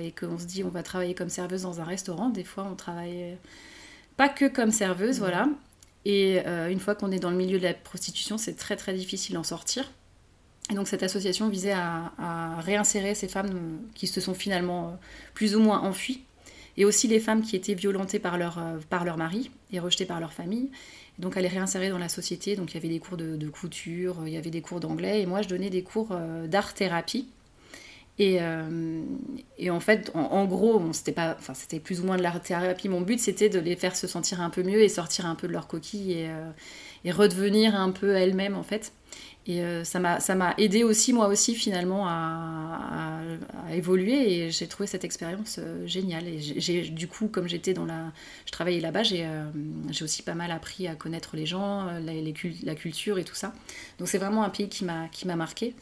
et qu'on se dit on va travailler comme serveuse dans un restaurant, des fois on travaille pas que comme serveuse, voilà. Et euh, une fois qu'on est dans le milieu de la prostitution, c'est très très difficile d'en sortir. Et donc cette association visait à, réinsérer ces femmes qui se sont finalement euh, plus ou moins enfuies, et aussi les femmes qui étaient violentées par leur, euh, par leur mari et rejetées par leur famille. donc à les réinsérer dans la société. Donc il y avait des cours de, de couture, il y avait des cours d'anglais, et moi je donnais des cours d'art-thérapie. Euh, et, en fait, en, gros, c'était plus ou moins de la thérapie. Mon but, c'était de les faire se sentir un peu mieux et sortir un peu de leur coquille et, euh, redevenir un peu elles-mêmes, en fait. Et euh, ça m'a, ça m'a aidé aussi, moi aussi, finalement, à, évoluer. Et j'ai trouvé cette expérience géniale. Et j'ai, du coup, comme j'étais dans la, je travaillais là-bas, j'ai, j'ai aussi pas mal appris à connaître les gens, la, la culture et tout ça. Donc c'est vraiment un pays qui m'a, qui m'a marqué.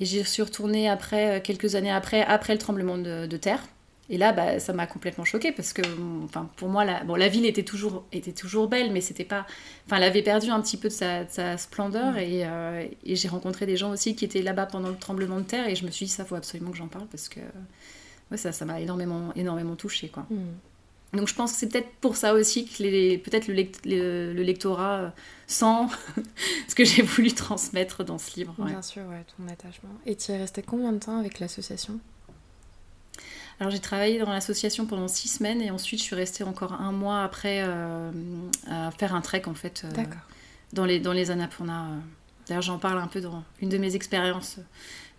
Et j'y suis retournée après, euh, quelques années après, après le tremblement de, terre. Et là, bah, ça m'a complètement choquée parce que, enfin, pour moi, la, bon, la ville était toujours, était toujours belle, mais c'était pas, enfin, elle avait perdu un petit peu de sa, splendeur. Mm. Euh, et, j'ai rencontré des gens aussi qui étaient là-bas pendant le tremblement de terre, et je me suis dit, ça faut absolument que j'en parle parce que, ouais, ça, ça m'a énormément, énormément touchée, quoi. Mm. Donc je pense que c'est peut-être pour ça aussi que peut-être le, lectorat euh, sent *laughs* ce que j'ai voulu transmettre dans ce livre. Bien sûr, ouais, ton attachement. Et tu es resté combien de temps avec l'association? Alors j'ai travaillé dans l'association pendant six semaines et ensuite je suis restée encore un mois après euh, à faire un trek en fait euh, dans les dans les Annapurna. D'ailleurs j'en parle un peu dans une de mes expériences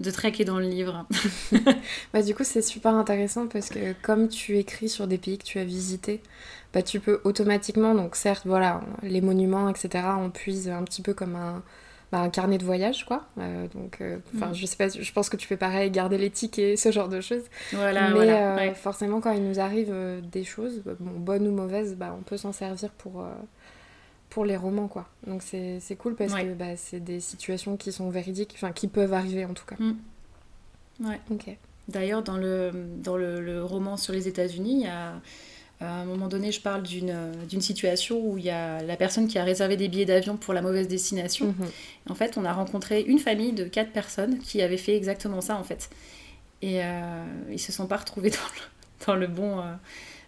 de trek et dans le livre. *laughs* bah, du coup, c'est super intéressant parce que comme tu écris sur des pays que tu as visités, bah, tu peux automatiquement, donc certes, voilà, les monuments, etc., on puise un petit peu comme un, bah, un carnet de voyage, quoi. Euh, donc, euh, mm. je sais pas, je pense que tu fais pareil, garder les tickets, ce genre de choses. Voilà, Mais euh, forcément, quand il nous arrive des choses, bon, bonnes ou mauvaises, bah, on peut s'en servir pour pour les romans, quoi. Donc c'est cool parce que bah, c'est des situations qui sont véridiques, enfin qui peuvent arriver en tout cas. Mm. Ouais. Ok. D'ailleurs, dans, le, dans le, roman sur les États-Unis, à un moment donné, je parle d'une situation où il y a la personne qui a réservé des billets d'avion pour la mauvaise destination. Mhm. En fait, on a rencontré une famille de quatre personnes qui avait fait exactement ça, en fait. Et euh, ils se sont pas retrouvés *laughs* dans le, dans le bon... Euh,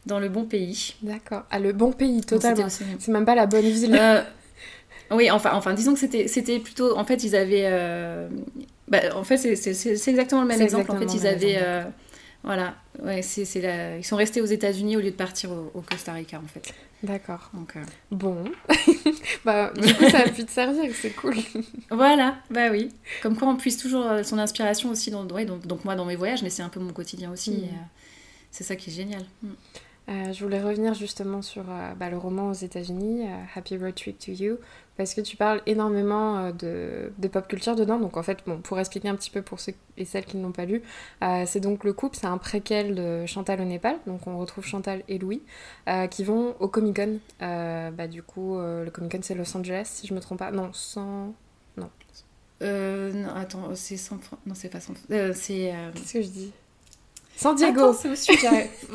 dans le bon pays. D'accord. Ah, le bon pays, totalement. C'est même pas la bonne ville. Euh, oui, enfin, enfin, disons que c'était plutôt. En fait, ils avaient. Bah, en fait, c'est exactement le même exemple. En fait, ils avaient. Voilà, ouais, c'est, ils sont restés aux États-Unis au lieu de partir au, Costa Rica en fait. D'accord. Donc, Bon, *laughs* bah, du coup ça a pu te servir, c'est cool. *laughs* voilà, bah oui. Comme quoi on puisse toujours son inspiration aussi dans, ouais, donc, donc moi dans mes voyages, mais c'est un peu mon quotidien aussi. Mm. c'est ça qui est génial. Mm. Euh, je voulais revenir justement sur euh, bah, le roman aux États-Unis, euh, Happy Road Trip to You, parce que tu parles énormément de, de, pop culture dedans. Donc en fait, bon, pour expliquer un petit peu pour ceux et celles qui ne l'ont pas lu, c'est donc le couple, c'est un préquel de Chantal au Népal. Donc on retrouve Chantal et Louis qui vont au Comic Con. bah, du coup, le Comic Con c'est Los Angeles, si je me trompe pas. Non, sans. Non. non, attends, c'est San. Non, c'est pas San. c'est. Qu'est-ce que je dis? San Diego. c'est au sud,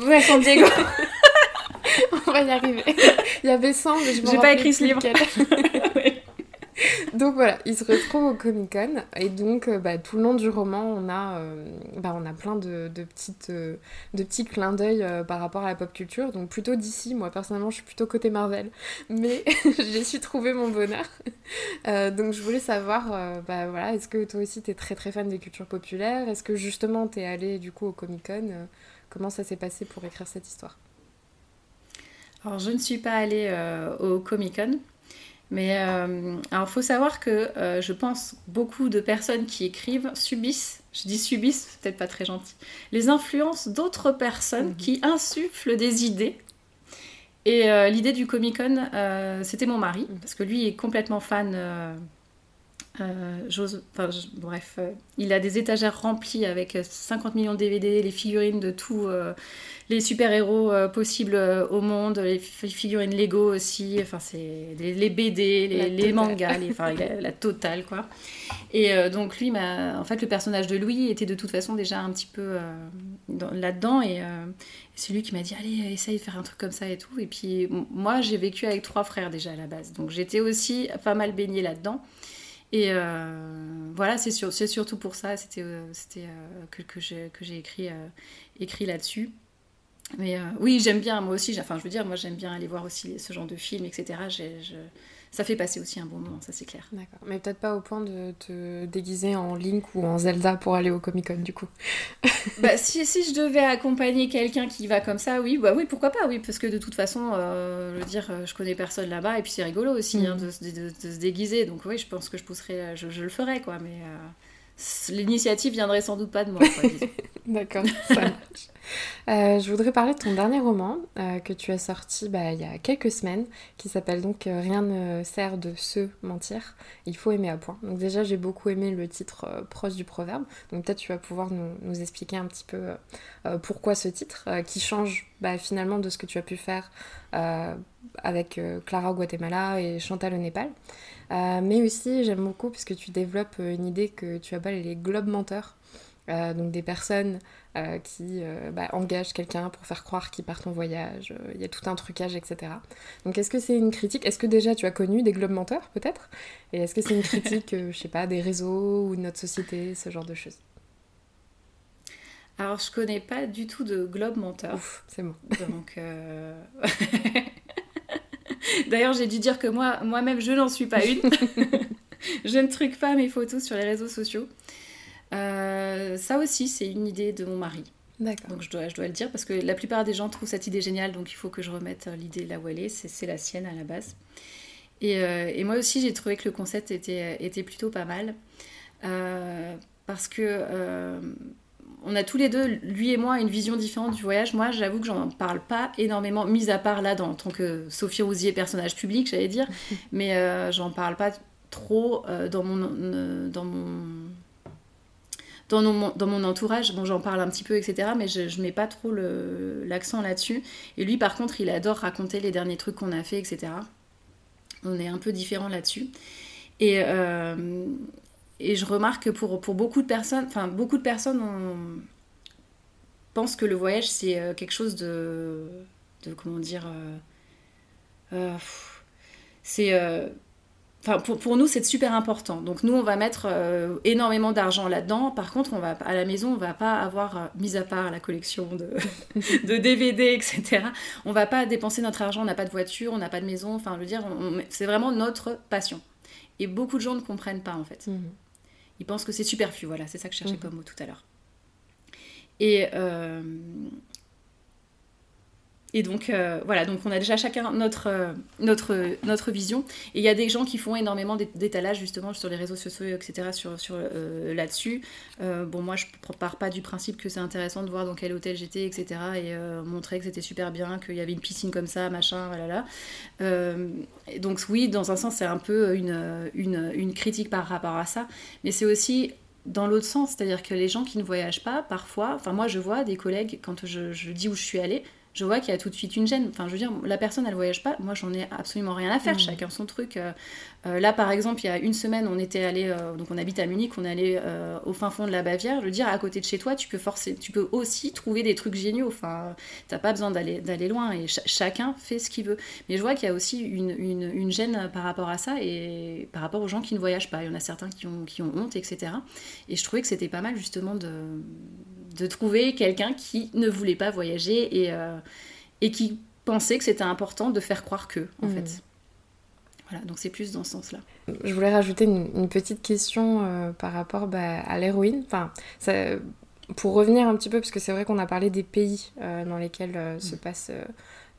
Ouais, San Diego. *laughs* On va y arriver. Il y avait 100, mais je J'ai pas écrit ce livre. *laughs* donc voilà, ils se retrouvent au Comic Con et donc euh, bah, tout le long du roman, on a, euh, bah, on a plein de, petites, euh, de petits clins d'œil par rapport à la pop culture. Donc plutôt d'ici, moi personnellement, je suis plutôt côté Marvel, mais *laughs* j'ai su trouver mon bonheur. donc je voulais savoir, bah, voilà, est-ce que toi aussi tu es très très fan des cultures populaires? Est-ce que justement tu es allé du coup au Comic Con? Comment ça s'est passé pour écrire cette histoire? Alors, je ne suis pas allée au Comic Con. Mais euh, alors, faut savoir que euh, je pense beaucoup de personnes qui écrivent subissent, je dis subissent, c'est peut-être pas très gentil, les influences d'autres personnes mhm. qui insufflent des idées. Et l'idée du Comic Con, c'était mon mari, mhm. parce que lui est complètement fan. J'ose, enfin, bref, il a des étagères remplies avec 50 millions de DVD, les figurines de tout les super-héros euh, possibles euh, au monde, les figurines Lego aussi, enfin c'est les, BD, les, mangas, les, enfin, la, totale quoi. Et euh, donc lui, en fait, le personnage de Louis était de toute façon déjà un petit peu là-dedans et c'est lui qui m'a dit allez essaye de faire un truc comme ça et tout. Et puis moi j'ai vécu avec trois frères déjà à la base, donc j'étais aussi pas mal baignée là-dedans. Et voilà, c'est surtout pour ça, c'était que, que j'ai écrit, écrit là-dessus. Mais euh, oui, j'aime bien, moi aussi, enfin je veux dire, moi j'aime bien aller voir aussi ce genre de films, etc. Ça fait passer aussi un bon moment, ça c'est clair. D'accord, mais peut-être pas au point de te déguiser en Link ou en Zelda pour aller au Comic Con du coup. *laughs* bah, si, si je devais accompagner quelqu'un qui va comme ça, oui, bah oui, pourquoi pas, oui, parce que de toute façon, euh, je veux dire, je connais personne là-bas, et puis c'est rigolo aussi hein, mm. de, se déguiser, donc oui, je pense que je pousserais, je, le ferais, quoi, mais... Euh, l'initiative viendrait sans doute pas de moi. *laughs* D'accord, ça marche. Euh, je voudrais parler de ton dernier roman euh, que tu as sorti bah, il y a quelques semaines, qui s'appelle donc euh, Rien ne sert de se mentir, il faut aimer à point. Donc déjà j'ai beaucoup aimé le titre proche du proverbe, donc peut-être tu vas pouvoir nous, expliquer un petit peu pourquoi ce titre, qui change bah, finalement de ce que tu as pu faire avec Clara au Guatemala et Chantal au Népal. Mais aussi j'aime beaucoup puisque tu développes une idée que tu appelles les globes menteurs. Euh, donc des personnes euh, qui euh, bah, engagent quelqu'un pour faire croire qu'ils partent en voyage, il y a tout un trucage, etc. Donc est-ce que c'est une critique? Est-ce que déjà tu as connu des globes menteurs peut-être? Et est-ce que c'est une critique, je sais pas, des réseaux ou de notre société, ce genre de choses? Alors, je connais pas du tout de globe menteur. C'est bon. Donc, *laughs* *laughs* D'ailleurs, j'ai dû dire que moi, moi-même, je n'en suis pas une. *laughs* je ne truque pas mes photos sur les réseaux sociaux. Euh, ça aussi, c'est une idée de mon mari. D'accord. Donc je dois, je dois le dire parce que la plupart des gens trouvent cette idée géniale, donc il faut que je remette euh, l'idée là où elle est. C'est la sienne à la base. Et, euh, et moi aussi, j'ai trouvé que le concept était, était plutôt pas mal. parce que on a tous les deux, lui et moi, une vision différente du voyage. Moi, j'avoue que j'en parle pas énormément, mis à part là, dans, en tant que Sophie Rousier, personnage public, j'allais dire. *laughs* mais j'en parle pas trop dans mon. dans mon dans, dans mon entourage, bon, j'en parle un petit peu, etc., mais je, je mets pas trop l'accent là-dessus. Et lui, par contre, il adore raconter les derniers trucs qu'on a fait, etc. On est un peu différents là-dessus. Et, euh, et je remarque que pour, pour beaucoup de personnes, enfin, beaucoup de personnes ont, pense que le voyage, c'est quelque chose de, comment dire, c'est Enfin, pour, pour, nous, c'est super important. Donc, nous, on va mettre euh, énormément d'argent là-dedans. Par contre, on va, à la maison, on va pas avoir, euh, mis à part la collection de, *laughs* de DVD, etc., on va pas dépenser notre argent. On n'a pas de voiture, on n'a pas de maison. Enfin, je veux dire, c'est vraiment notre passion. Et beaucoup de gens ne comprennent pas, en fait. Mhm. Ils pensent que c'est superflu. Voilà, c'est ça que je cherchais mhm. comme mot tout à l'heure. Et, euh, et donc euh, voilà, donc on a déjà chacun notre, euh, notre, notre vision. Et il y a des gens qui font énormément d'étalage justement sur les réseaux sociaux, etc. Sur, sur euh, là-dessus. bon, moi je pars pas du principe que c'est intéressant de voir dans quel hôtel j'étais, etc. Et montrer que c'était super bien, qu'il y avait une piscine comme ça, machin, voilà là. donc oui, dans un sens c'est un peu une, une, critique par rapport à ça, mais c'est aussi dans l'autre sens, c'est-à-dire que les gens qui ne voyagent pas, parfois, enfin moi je vois des collègues quand je dis où je suis allée je vois qu'il y a tout de suite une gêne. Enfin, je veux dire, la personne, elle voyage pas. Moi, j'en ai absolument rien à faire. Mm. Chacun son truc. Euh, euh, là, par exemple, il y a une semaine, on était allé, euh, donc on habite à Munich, on est allé au fin fond de la Bavière. Je veux dire, à côté de chez toi, tu peux forcer, tu peux aussi trouver des trucs géniaux. Enfin, t'as pas besoin d'aller d'aller loin. Et chacun fait ce qu'il veut. Mais je vois qu'il y a aussi une, une, une, gêne par rapport à ça et par rapport aux gens qui ne voyagent pas. Il y en a certains qui ont, qui ont honte, etc. Et je trouvais que c'était pas mal justement de de trouver quelqu'un qui ne voulait pas voyager et et qui pensaient que c'était important de faire croire que, en mmh. fait. Voilà, donc c'est plus dans ce sens-là. Je voulais rajouter une, petite question euh, par rapport bah, à l'héroïne. Enfin, pour revenir un petit peu, parce que c'est vrai qu'on a parlé des pays euh, dans lesquels euh, se mmh.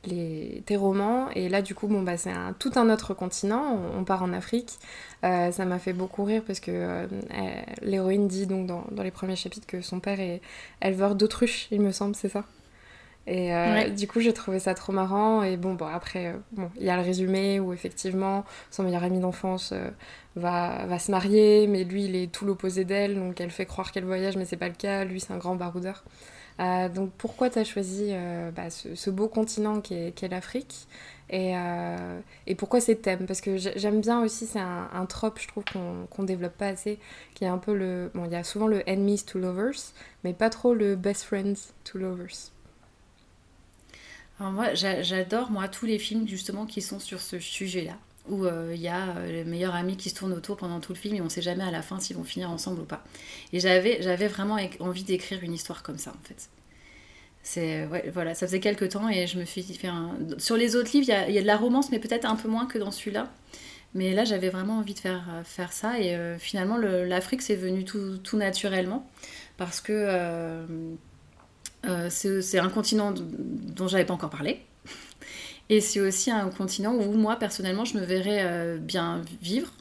Les, tes romans, et là du coup, bon, bah, c'est un, tout un autre continent, on, part en Afrique. ça m'a fait beaucoup rire parce que l'héroïne dit donc dans, dans, les premiers chapitres que son père est éleveur d'autruche, il me semble, c'est ça? Et euh, du coup, j'ai trouvé ça trop marrant. Et bon, bon après, euh, bon, il y a le résumé où effectivement, son meilleur ami d'enfance euh, va, va se marier, mais lui, il est tout l'opposé d'elle. Donc, elle fait croire qu'elle voyage, mais c'est pas le cas. Lui, c'est un grand baroudeur. Donc, pourquoi tu as choisi bah, ce, beau continent qui est, l'Afrique et, et, pourquoi ces thèmes Parce que j'aime bien aussi, c'est un, un, trope, je trouve, qu'on développe pas assez, qui est un peu le... Bon, il y a souvent le enemies to lovers, mais pas trop le best friends to lovers. Moi, j'adore moi tous les films justement qui sont sur ce sujet-là, où euh, il y a euh, les meilleurs amis qui se tournent autour pendant tout le film et on sait jamais à la fin s'ils vont finir ensemble ou pas. Et j'avais, vraiment envie d'écrire une histoire comme ça en fait. C'est voilà, ça faisait quelques temps et je me suis fait un... Sur les autres livres, il y a, de la romance, mais peut-être un peu moins que dans celui-là. Mais là, j'avais vraiment envie de faire, euh, faire ça. Et finalement, l'Afrique, c'est venu tout, tout, naturellement. Parce que euh, c'est un continent dont j'avais pas encore parlé. Et c'est aussi un continent où moi, personnellement, je me verrais euh, bien vivre.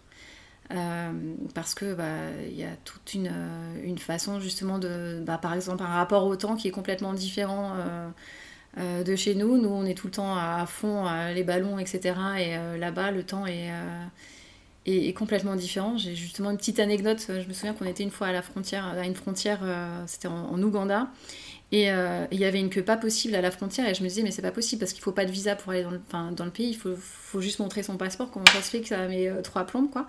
Euh, parce que bah, il y a toute une, une façon justement de, bah, par exemple, un rapport au temps qui est complètement différent de chez nous. Nous, on est tout le temps à, fond, les ballons, etc. Et là-bas, le temps est, est, complètement différent. J'ai justement une petite anecdote. Je me souviens qu'on était une fois à la frontière, à une frontière, c'était en, Ouganda, et euh, il y avait une queue pas possible à la frontière et je me disais mais c'est pas possible parce qu'il faut pas de visa pour aller dans le, pays, il faut, juste montrer son passeport, comment ça se fait que ça met euh, trois plombes quoi.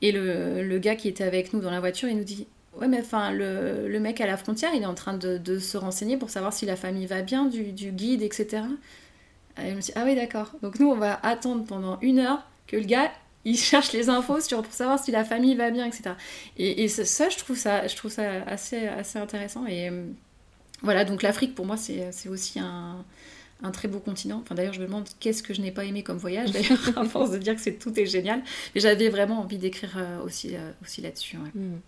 Et le, gars qui était avec nous dans la voiture il nous dit ouais mais enfin le, mec à la frontière il est en train de, se renseigner pour savoir si la famille va bien, du, guide etc. Et je me suis dit ah oui d'accord, donc nous on va attendre pendant une heure que le gars il *laughs* cherche les infos pour savoir si la famille va bien etc. Et, et ça, je trouve ça, je trouve ça assez, assez intéressant et voilà, donc l'Afrique, pour moi, c'est aussi un, très beau continent. Enfin, d'ailleurs, je me demande qu'est-ce que je n'ai pas aimé comme voyage, *laughs* d'ailleurs, à force de dire que c'est tout est génial. Mais j'avais vraiment envie d'écrire euh, aussi, euh, aussi là-dessus. Hmm.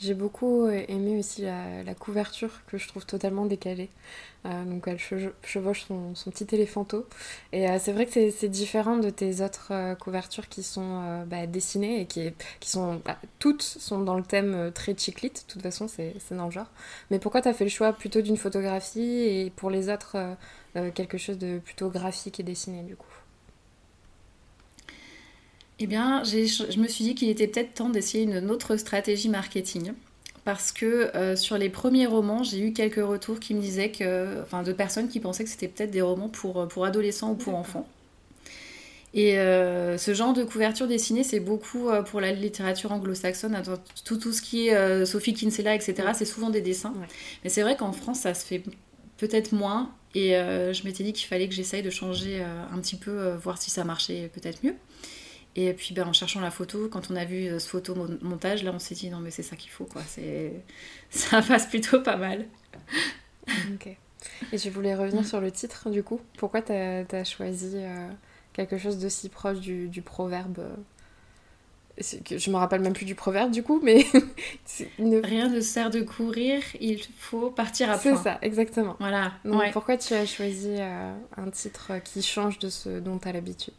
J'ai beaucoup euh, aimé aussi la, couverture que je trouve totalement décalée. Euh, donc elle chevauche son, petit éléphanto. Et euh, c'est vrai que c'est différent de tes autres couvertures qui sont bah, dessinées et qui, qui sont... Bah, toutes sont dans le thème très chiclite, de toute façon c'est dans le genre. Mais pourquoi tu as fait le choix plutôt d'une photographie et pour les autres quelque chose de plutôt graphique et dessiné du coup? Eh bien, je me suis dit qu'il était peut-être temps d'essayer une autre stratégie marketing. Parce que euh, sur les premiers romans, j'ai eu quelques retours qui me disaient que. Enfin, de personnes qui pensaient que c'était peut-être des romans pour, pour adolescents ou pour enfants. Et euh, ce genre de couverture dessinée, c'est beaucoup euh, pour la littérature anglo-saxonne. Tout, tout ce qui est Sophie Kinsella, etc., c'est souvent des dessins. Mais c'est vrai qu'en France, ça se fait peut-être moins. Et je m'étais dit qu'il fallait que j'essaye de changer un petit peu, voir si ça marchait peut-être mieux. Et puis ben, en cherchant la photo, quand on a vu ce photo montage, là on s'est dit non mais c'est ça qu'il faut quoi. *laughs* Ça passe plutôt pas mal. ok. Et je voulais revenir sur le titre du coup. Pourquoi tu as, choisi euh, quelque chose d'aussi proche du, du proverbe euh, que Je me rappelle même plus du proverbe du coup, mais. *laughs* Rien ne sert de courir, il faut partir à C'est ça, exactement. Voilà. Donc pourquoi tu as choisi euh, un titre qui change de ce dont tu as l'habitude?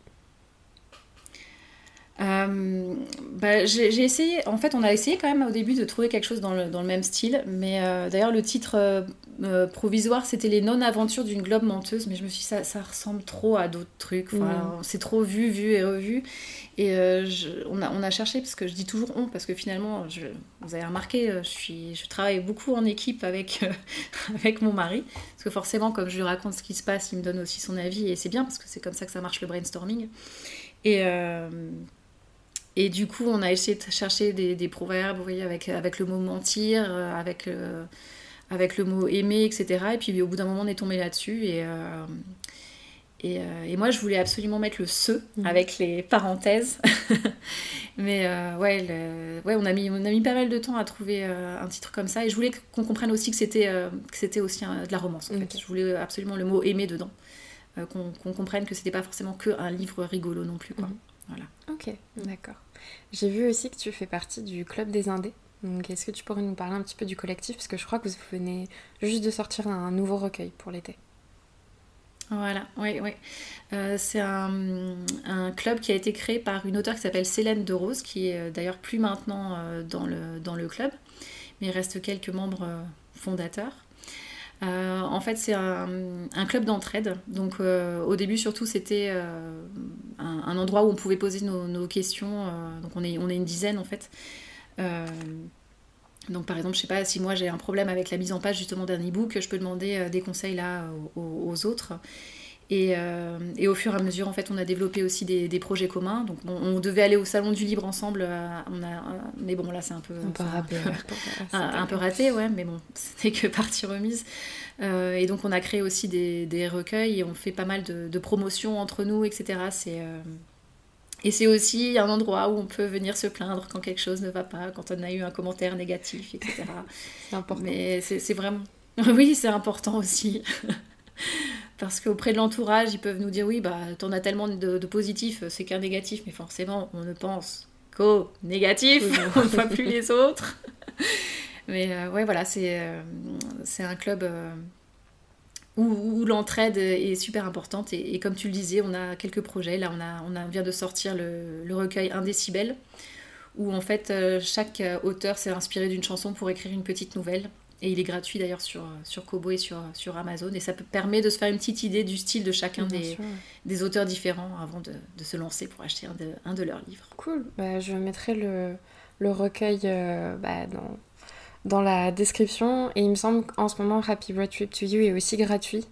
Euh, bah, j'ai essayé, en fait, on a essayé quand même au début de trouver quelque chose dans le, dans le même style, mais euh, d'ailleurs, le titre euh, provisoire, c'était Les non-aventures d'une globe menteuse, mais je me suis dit, ça, ça ressemble trop à d'autres trucs, mm. c'est trop vu, vu et revu. Et on, a, on a cherché, parce que je dis toujours on, parce que finalement, je, vous avez remarqué, je, suis, je travaille beaucoup en équipe avec, *laughs* avec mon mari, parce que forcément, comme je lui raconte ce qui se passe, il me donne aussi son avis, et c'est bien, parce que c'est comme ça que ça marche le brainstorming. Et. Et du coup, on a essayé de chercher des, des proverbes, vous voyez, avec, avec le mot mentir, euh, avec, le, avec le mot aimer, etc. Et puis au bout d'un moment, on est tombé là-dessus. Et, euh, et, euh, et, moi, je voulais absolument mettre le ce mhm. avec les parenthèses. *laughs* Mais ouais, ouais on, a mis, on a mis pas mal de temps à trouver un titre comme ça. Et je voulais qu'on comprenne aussi que c'était c'était aussi de la romance. En fait. Je voulais absolument le mot aimer dedans. qu'on comprenne que c'était pas forcément que un livre rigolo non plus. Quoi. Mhm. Voilà. Ok, d'accord. J'ai vu aussi que tu fais partie du Club des Indés. Donc, est-ce que tu pourrais nous parler un petit peu du collectif? Parce que je crois que vous venez juste de sortir un nouveau recueil pour l'été. Voilà, oui, oui. Euh, c'est un, club qui a été créé par une auteure qui s'appelle Célène de Rose, qui est euh, d'ailleurs plus maintenant euh, dans, le, dans le club, mais il reste quelques membres fondateurs. Euh, en fait, c'est un, club d'entraide. Donc, euh, au début, surtout, c'était euh, un, endroit où on pouvait poser nos, questions. donc, on est, on est une dizaine, en fait. donc, par exemple, je sais pas, si moi j'ai un problème avec la mise en page justement d'un e-book, je peux demander des conseils là aux autres. Euh, et, au fur et à mesure, en fait, on a développé aussi des, projets communs. Donc, on devait aller au salon du livre ensemble. Euh, on a, euh, mais bon, là, c'est un peu *laughs* un peu, raté, un, peu raté, ouais. Mais bon, *laughs* c'était que partie remise. et donc, on a créé aussi des, recueils et on fait pas mal de, promotions entre nous, etc. C'est et c'est aussi un endroit où on peut venir se plaindre quand quelque chose ne va pas, quand on a eu un commentaire négatif, etc. *laughs* c'est important. Mais c'est vraiment. Oui, c'est important aussi. Parce qu'auprès de l'entourage, ils peuvent nous dire oui, bah, t'en as tellement de, de positifs, c'est qu'un négatif, mais forcément, on ne pense qu'au négatif, *laughs* on ne voit plus les autres. mais euh, ouais, voilà, c'est euh, un club euh, où, l'entraide est super importante. Et, comme tu le disais, on a quelques projets. Là, on, a, on a, vient de sortir le, le recueil Un décibel, où en fait, chaque auteur s'est inspiré d'une chanson pour écrire une petite nouvelle. Et il est gratuit d'ailleurs sur, sur Kobo et sur, sur Amazon. Et ça permet de se faire une petite idée du style de chacun des, des, auteurs différents avant de, de, se lancer pour acheter un de, un de leurs livres. Cool. Bah, je mettrai le, le recueil euh, bah, dans, dans la description. Et il me semble qu'en ce moment, Happy Road Trip to You est aussi gratuit.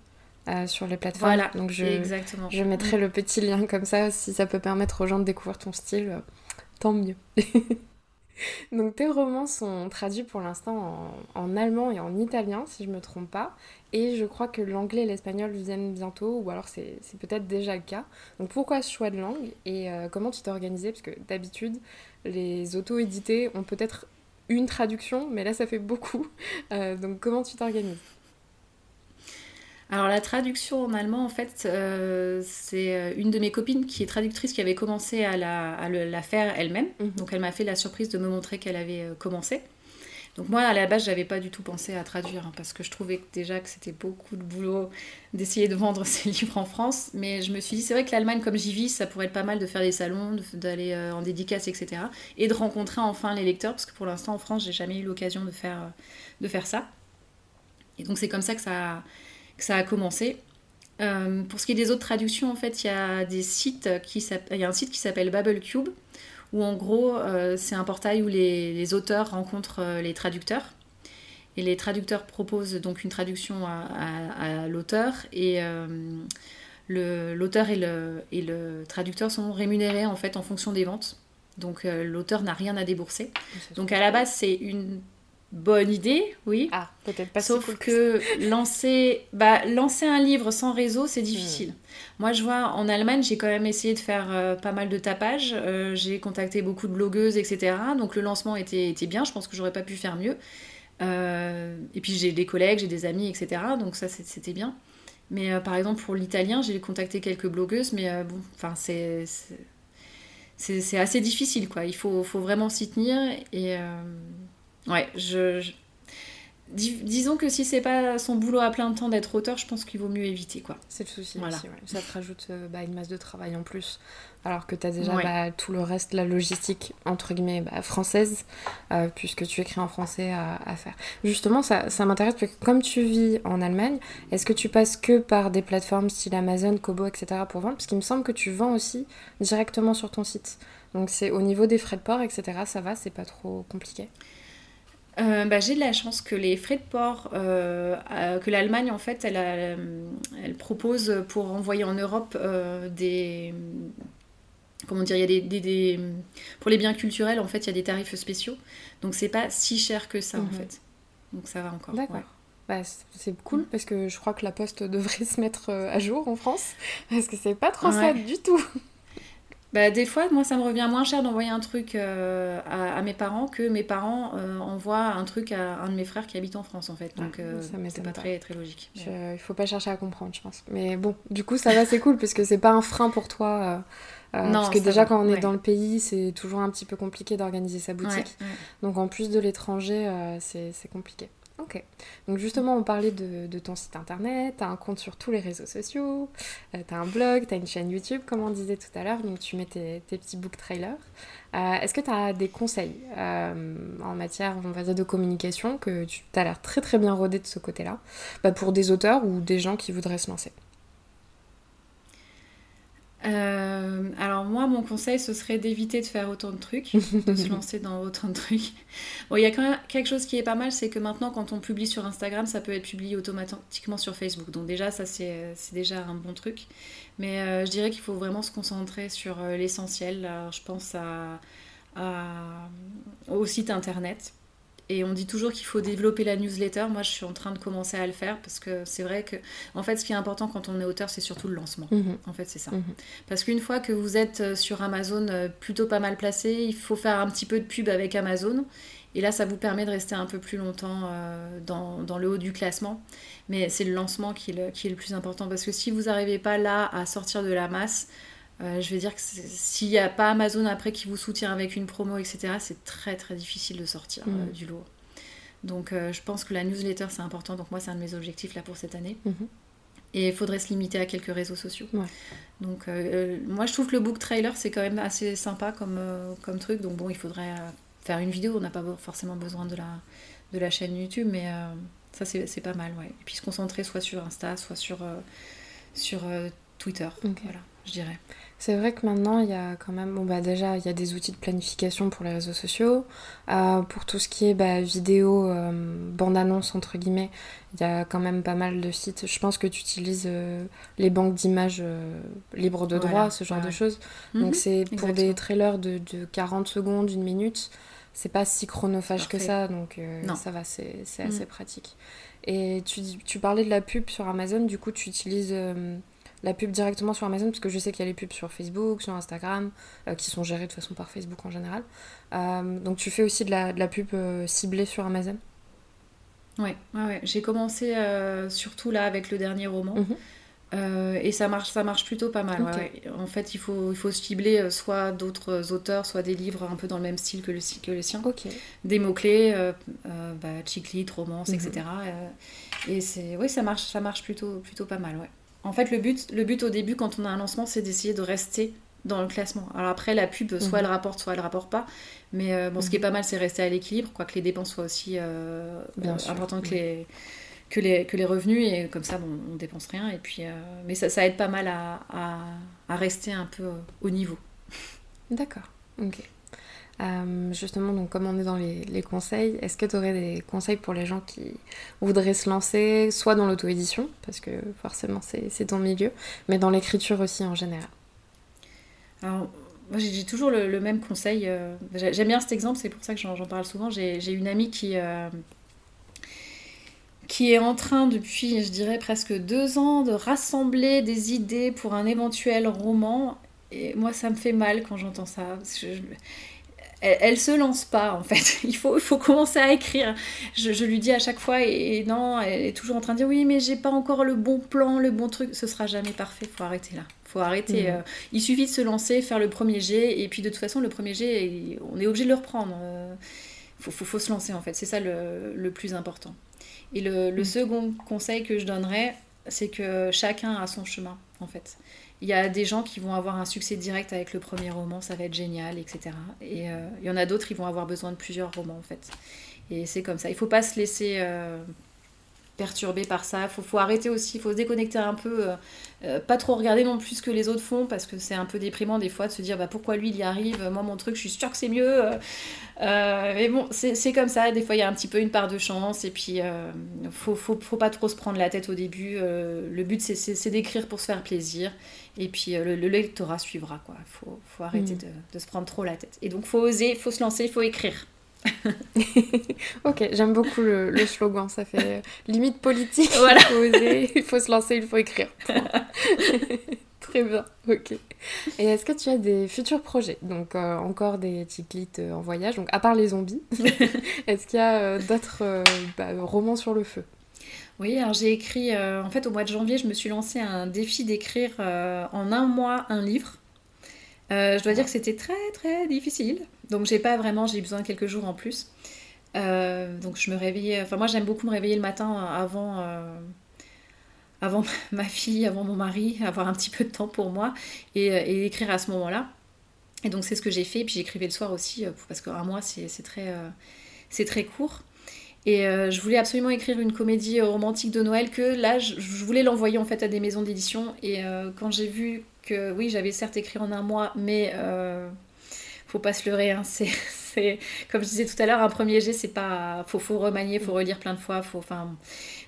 Euh, sur les plateformes. Voilà, donc je, exactement. je mettrai mm. le petit lien comme ça, si ça peut permettre aux gens de découvrir ton style, euh, tant mieux. *laughs* *laughs* Donc tes romans sont traduits pour l'instant en, allemand et en italien, si je me trompe pas. Et je crois que l'anglais et l'espagnol viennent bientôt, ou alors c'est peut-être déjà le cas. Donc pourquoi ce choix de langue et euh, comment tu t'es organisé Parce que d'habitude, les auto-édités ont peut-être une traduction, mais là ça fait beaucoup. *laughs* Euh, donc comment tu t'organises? Alors la traduction en allemand, en fait, euh, c'est euh, une de mes copines qui est traductrice qui avait commencé à la, faire elle-même. Mhm. Donc elle m'a fait la surprise de me montrer qu'elle avait euh, commencé. Donc moi, à la base, j'avais pas du tout pensé à traduire hein, parce que je trouvais déjà que c'était beaucoup de boulot d'essayer de vendre *laughs* ces livres en France. Mais je me suis dit, c'est vrai que l'Allemagne, comme j'y vis, ça pourrait être pas mal de faire des salons, d'aller en dédicace, etc. Et de rencontrer enfin les lecteurs parce que pour l'instant, en France, j'ai jamais eu l'occasion de faire, de faire ça. Et donc c'est comme ça que ça que ça a commencé. Euh, pour ce qui est des autres traductions, en fait, il y a des sites qui il y a un site qui s'appelle Babelcube où en gros euh, c'est un portail où les, auteurs rencontrent euh, les traducteurs et les traducteurs proposent donc une traduction à, l'auteur et l'auteur et le, et le traducteur sont rémunérés en fait en fonction des ventes. Donc l'auteur n'a rien à débourser. Donc à la base c'est une bonne idée, oui. Ah, peut-être pas Sauf que, lancer, bah, lancer un livre sans réseau, c'est difficile. Hmm. Moi, je vois, en Allemagne, j'ai quand même essayé de faire euh, pas mal de tapage. Euh, j'ai contacté beaucoup de blogueuses, etc. Donc le lancement était, était bien. Je pense que j'aurais pas pu faire mieux. Euh, et puis j'ai des collègues, j'ai des amis, etc. Donc ça, c'était bien. Mais par exemple, pour l'italien, j'ai contacté quelques blogueuses, mais bon, enfin, c'est c'est assez difficile, quoi. Il faut, faut vraiment s'y tenir. Et ouais, je disons que si c'est pas son boulot à plein temps d'être auteur, je pense qu'il vaut mieux éviter quoi. C'est le souci voilà. aussi, Ça te rajoute euh, bah, une masse de travail en plus, alors que tu as déjà bah, tout le reste, la logistique entre guillemets bah, française, euh, puisque tu écris en français à, faire. Justement, ça, ça m'intéresse parce que comme tu vis en Allemagne, est-ce que tu passes que par des plateformes style Amazon, Kobo, etc. pour vendre? Parce qu'il me semble que tu vends aussi directement sur ton site. Donc c'est au niveau des frais de port, etc. Ça va, c'est pas trop compliqué? Euh, bah, j'ai de la chance que les frais de port, euh, que l'Allemagne en fait, elle, elle, propose pour envoyer en Europe euh, des. Comment dire, il y a des, des, Pour les biens culturels, en fait, il y a des tarifs spéciaux. Donc c'est pas si cher que ça en mhm. fait. Donc ça va encore. D'accord. Bah, c'est cool parce que je crois que la poste *laughs* devrait se mettre à jour en France parce que c'est pas trop ça du tout. Bah, des fois, moi, ça me revient moins cher d'envoyer un truc euh, à, mes parents que mes parents euh, envoient un truc à un de mes frères qui habite en France, en fait. Donc, euh, c'est pas, Très, très logique. Il faut pas chercher à comprendre, je pense. Mais bon, du coup, ça va, c'est cool parce que c'est pas un frein pour toi. non, parce que déjà, quand on est dans le pays, c'est toujours un petit peu compliqué d'organiser sa boutique. Donc, en plus de l'étranger, c'est compliqué. Ok. Donc justement, on parlait de, ton site internet, tu as un compte sur tous les réseaux sociaux, euh, un blog, tu as une chaîne YouTube, comme on disait tout à l'heure, donc tu mets tes, petits book trailers. Euh, est-ce que tu as des conseils euh, en matière, on va dire, de communication, que tu as l'air très très bien rodé de ce côté-là, bah, pour des auteurs ou des gens qui voudraient se lancer euh, alors moi, mon conseil, ce serait d'éviter de faire autant de trucs, de se *laughs* lancer dans autant de trucs. Bon, il y a quand même quelque chose qui est pas mal, c'est que maintenant, quand on publie sur Instagram, ça peut être publié automatiquement sur Facebook. Donc déjà, ça, c'est déjà un bon truc. Mais euh, je dirais qu'il faut vraiment se concentrer sur euh, l'essentiel. Je pense à, au site internet. Et on dit toujours qu'il faut développer la newsletter. Moi, je suis en train de commencer à le faire parce que c'est vrai que, en fait, ce qui est important quand on est auteur, c'est surtout le lancement. Mhm. En fait, c'est ça. Mhm. Parce qu'une fois que vous êtes euh, sur Amazon euh, plutôt pas mal placé, il faut faire un petit peu de pub avec Amazon. Et là, ça vous permet de rester un peu plus longtemps euh, dans, dans, le haut du classement. Mais c'est le lancement qui est le, qui est le plus important. Parce que si vous n'arrivez pas là à sortir de la masse, je vais dire que s'il n'y a pas Amazon après qui vous soutient avec une promo, etc., c'est très très difficile de sortir mm. du lot. Donc je pense que la newsletter c'est important. Donc moi c'est un de mes objectifs là pour cette année. Mm-hmm. Et il faudrait se limiter à quelques réseaux sociaux. Donc moi je trouve que le book trailer c'est quand même assez sympa comme, comme truc. Donc bon il faudrait faire une vidéo. On n'a pas forcément besoin de la, de la chaîne YouTube, mais ça c'est pas mal. Ouais. Et puis se concentrer soit sur Insta, soit sur, sur Twitter. Voilà, je dirais. C'est vrai que maintenant, il y a quand même, bon bah déjà, il y a des outils de planification pour les réseaux sociaux. Euh, pour tout ce qui est bah, vidéo, euh, bande-annonce, entre guillemets, il y a quand même pas mal de sites. Je pense que tu utilises euh, les banques d'images libres de droit, ce genre de choses. Mhm, Donc c'est pour des trailers de, de, 40 secondes, une minute. C'est pas si chronophage que ça, donc ça va, c'est assez mhm. pratique. Et tu, tu parlais de la pub sur Amazon, du coup tu utilises la pub directement sur Amazon, parce que je sais qu'il y a les pubs sur Facebook, sur Instagram, euh, qui sont gérées de façon par Facebook en général. Euh, donc tu fais aussi de la, de la pub euh, ciblée sur Amazon? Ouais, ouais, ouais. j'ai commencé surtout là avec le dernier roman. Mhm. et ça marche, ça marche plutôt pas mal. En fait, il faut, il faut cibler soit d'autres auteurs, soit des livres un peu dans le même style que le, que le sien. Des mots-clés, bah, chick romance, etc. Mhm. et c'est, oui, ça marche, ça marche plutôt, plutôt pas mal. Ouais. En fait, le but, le but au début, quand on a un lancement, c'est d'essayer de rester dans le classement. Alors après, la pub, soit mhm. elle rapporte, soit elle rapporte pas. Mais euh, bon, ce qui est mhm. pas mal, c'est rester à l'équilibre, quoi que les dépenses soient aussi euh, importantes que les, que, les, que les revenus. Et comme ça, bon, on dépense rien. Et puis, euh, mais ça, ça aide pas mal à, à rester un peu au niveau. D'accord, ok. Euh, justement, donc comme on est dans les, conseils, est-ce que tu aurais des conseils pour les gens qui voudraient se lancer, soit dans l'auto-édition, parce que forcément c'est ton milieu, mais dans l'écriture aussi en général? Alors, j'ai toujours le, même conseil. J'aime bien cet exemple, c'est pour ça que j'en parle souvent. J'ai une amie qui, qui est en train depuis, je dirais, presque deux ans de rassembler des idées pour un éventuel roman. Et moi, ça me fait mal quand j'entends ça. Elle, se lance pas, en fait. *laughs* Il faut, il faut commencer à écrire. Je, lui dis à chaque fois, et, non, elle est toujours en train de dire oui, mais j'ai pas encore le bon plan, le bon truc. Ce sera jamais parfait. Faut arrêter là. Faut arrêter. Mmh. Euh, il suffit de se lancer, faire le premier jet, et puis de toute façon, le premier jet, on est obligé de le reprendre. Il euh, faut, faut, se lancer, en fait. C'est ça le, le plus important. Et le, mm. second conseil que je donnerais, c'est que chacun a son chemin, en fait. Il y a des gens qui vont avoir un succès direct avec le premier roman, ça va être génial, etc. Et euh, il y en a d'autres qui vont avoir besoin de plusieurs romans, en fait. Et c'est comme ça. Il ne faut pas se laisser euh, perturbé par ça. Il faut, arrêter aussi, il faut se déconnecter un peu, euh, euh, pas trop regarder non plus ce que les autres font parce que c'est un peu déprimant des fois de se dire bah, pourquoi lui il y arrive, moi mon truc je suis sûre que c'est mieux. Mais bon, c'est comme ça, des fois il y a un petit peu une part de chance et puis faut, faut, faut, pas trop se prendre la tête au début. le but c'est d'écrire pour se faire plaisir et puis le, lectorat suivra quoi. Faut, faut arrêter mm. de, de, se prendre trop la tête. Et donc faut oser, faut se lancer, il faut écrire. *laughs* ok, j'aime beaucoup le, slogan, ça fait euh, limite politique. *laughs* Voilà. Il faut oser, il faut se lancer, il faut écrire. *laughs* Très bien, ok. Et est-ce que tu as des futurs projets? Donc euh, encore des ticlites euh, en voyage, donc à part les zombies, est-ce qu'il y a d'autres bah, romans sur le feu? Oui, alors j'ai écrit, en fait au mois de janvier, je me suis lancé un défi d'écrire en un mois un livre. je dois dire que c'était très très difficile. Donc j'ai pas vraiment, j'ai besoin de quelques jours en plus. Euh, donc je me réveillais, enfin moi j'aime beaucoup me réveiller le matin avant, euh, avant *laughs* ma fille, avant mon mari, avoir un petit peu de temps pour moi et, euh, et écrire à ce moment-là. Et donc c'est ce que j'ai fait, puis j'écrivais le soir aussi, parce qu'un mois c'est très, c'est très court. Et je voulais absolument écrire une comédie romantique de Noël que là, je, je voulais l'envoyer en fait à des maisons d'édition. Et quand j'ai vu que oui, j'avais certes écrit en un mois, mais faut pas se leurrer. Hein. *laughs* C'est, comme je disais tout à l'heure, un premier jet, c'est pas. Faut, faut remanier, faut relire plein de fois. Faut, enfin,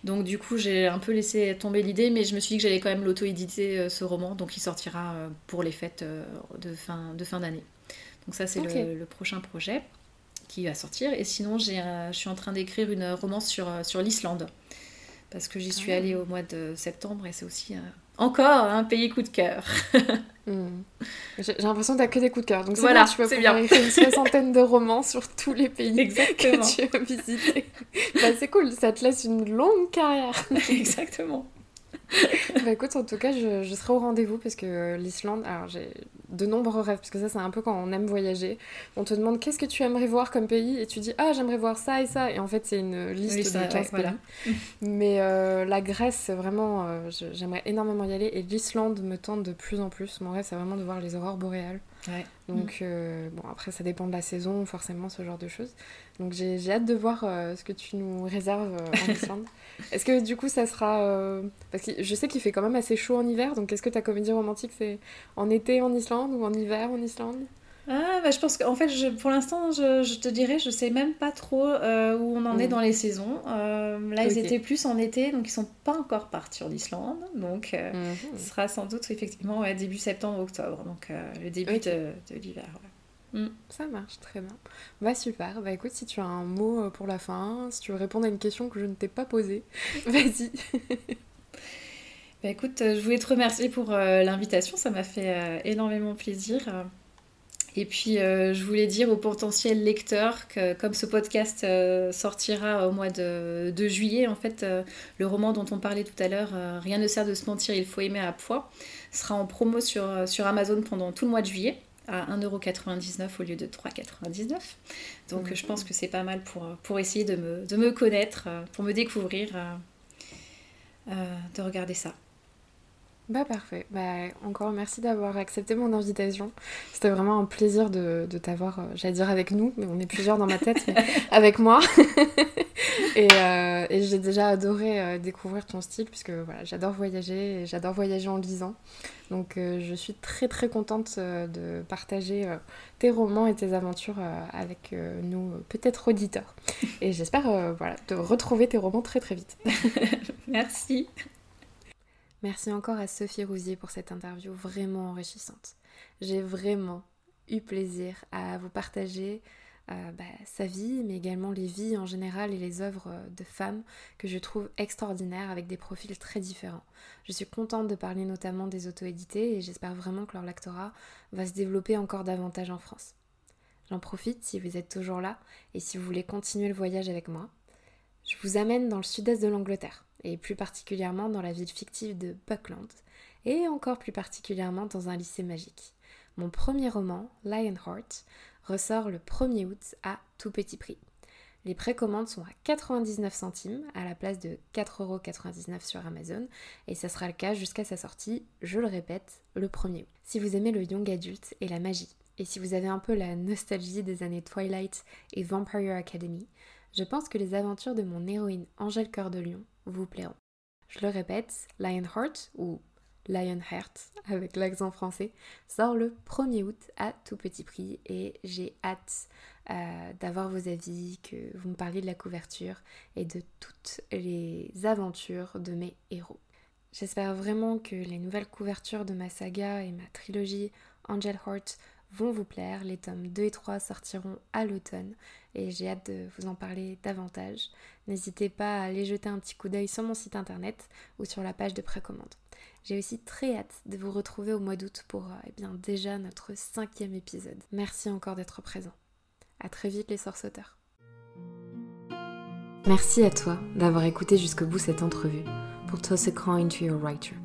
donc du coup, j'ai un peu laissé tomber l'idée, mais je me suis dit que j'allais quand même l'auto-éditer euh, ce roman, donc il sortira euh, pour les fêtes euh, de fin, de fin d'année. Donc ça, c'est le, prochain projet qui va sortir. Et sinon, j'ai, je suis en train d'écrire une romance sur, sur l'Islande. Parce que j'y suis ah. allée au mois de septembre et c'est aussi encore un pays coup de cœur. *laughs* Hmm. J'ai l'impression que t'as que des coups de cœur. Donc voilà, bien, tu peux pouvoir écrire une soixantaine de romans sur tous les pays que tu as visités. Bah, c'est cool, ça te laisse une longue carrière. *laughs* Exactement. *laughs* bah écoute, en tout cas, je, je serai au rendez-vous parce que l'Islande, alors j'ai de nombreux rêves, parce que ça, c'est un peu quand on aime voyager. On te demande qu'est-ce que tu aimerais voir comme pays? Et tu dis ah, j'aimerais voir ça et ça. Et en fait, c'est une liste de 15 pays. Mais euh, la Grèce, c'est vraiment, euh, j'aimerais énormément y aller et l'Islande me tente de plus en plus. Mon rêve, c'est vraiment de voir les aurores boréales. Donc, mm. euh, bon, après, ça dépend de la saison, forcément, ce genre de choses. Donc, j'ai hâte de voir euh, ce que tu nous réserves euh, en *laughs* Islande. est-ce que du coup, ça sera. Parce que je sais qu'il fait quand même assez chaud en hiver, donc est-ce que ta comédie romantique, c'est en été en Islande ou en hiver en Islande? Ah, bah, je pense qu'en fait, je, pour l'instant, je, te dirais, je sais même pas trop euh, où on en est mm. dans les saisons. Euh, là, ils étaient plus en été, donc ils sont pas encore partis en Islande. Donc, euh, mhm. ce sera sans doute effectivement début septembre-octobre, donc le début de, l'hiver. Mm. Ça marche très bien. Bah super. Bah écoute, si tu as un mot pour la fin, si tu veux répondre à une question que je ne t'ai pas posée, *laughs* vas-y. bah écoute, je voulais te remercier pour l'invitation. Ça m'a fait énormément plaisir. Et puis, euh, je voulais dire aux potentiels lecteurs que, comme ce podcast euh, sortira au mois de, juillet, en fait, euh, le roman dont on parlait tout à l'heure, Rien ne sert de se mentir, il faut aimer à poids, sera en promo sur, sur Amazon pendant tout le mois de juillet à 1,99€ au lieu de 3,99€. Donc, je pense que c'est pas mal pour, pour essayer de me, de me connaître, pour me découvrir, de regarder ça. Bah parfait. Bah, encore merci d'avoir accepté mon invitation. C'était vraiment un plaisir de, de t'avoir, euh, j'allais dire avec nous, mais on est plusieurs dans ma tête, mais *laughs* avec moi. *laughs* et, euh, et j'ai déjà adoré euh, découvrir ton style, puisque voilà, j'adore voyager et j'adore voyager en lisant. Donc je suis très très contente de partager tes romans et tes aventures avec nous, peut-être auditeurs. Et j'espère voilà, de retrouver tes romans très très vite. *laughs* merci. Merci encore à Sophie Rousier pour cette interview vraiment enrichissante. J'ai vraiment eu plaisir à vous partager euh, bah, sa vie, mais également les vies en général et les œuvres de femmes que je trouve extraordinaires avec des profils très différents. Je suis contente de parler notamment des auto-édités et j'espère vraiment que leur lectorat va se développer encore davantage en France. J'en profite si vous êtes toujours là et si vous voulez continuer le voyage avec moi. Je vous amène dans le sud-est de l'Angleterre, et plus particulièrement dans la ville fictive de Buckland, et encore plus particulièrement dans un lycée magique. Mon premier roman, Lionheart, ressort le 1er août à tout petit prix. Les précommandes sont à 99 centimes à la place de 4,99€ sur Amazon et ça sera le cas jusqu'à sa sortie, je le répète, le 1er août. Si vous aimez le young adulte et la magie, et si vous avez un peu la nostalgie des années Twilight et Vampire Academy, je pense que les aventures de mon héroïne Angèle Cœur de Lion vous plairont. Je le répète, Lionheart ou Lionheart avec l'accent français sort le 1er août à tout petit prix et j'ai hâte euh, d'avoir vos avis, que vous me parliez de la couverture et de toutes les aventures de mes héros. J'espère vraiment que les nouvelles couvertures de ma saga et ma trilogie Angel Heart vont vous plaire. Les tomes 2 et 3 sortiront à l'automne et j'ai hâte de vous en parler davantage. N'hésitez pas à aller jeter un petit coup d'œil sur mon site internet ou sur la page de précommande. J'ai aussi très hâte de vous retrouver au mois d'août pour eh bien, déjà notre cinquième épisode. Merci encore d'être présent. A très vite les sorceuteurs. Merci à toi d'avoir écouté jusqu'au bout cette entrevue pour Toss a Coin to Your Writer.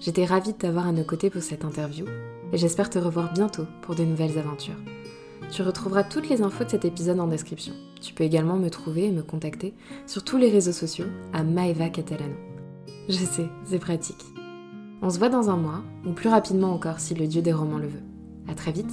J'étais ravie de t'avoir à nos côtés pour cette interview et j'espère te revoir bientôt pour de nouvelles aventures. Tu retrouveras toutes les infos de cet épisode en description. Tu peux également me trouver et me contacter sur tous les réseaux sociaux à Maeva Catalano. Je sais, c'est pratique. On se voit dans un mois, ou plus rapidement encore si le dieu des romans le veut. À très vite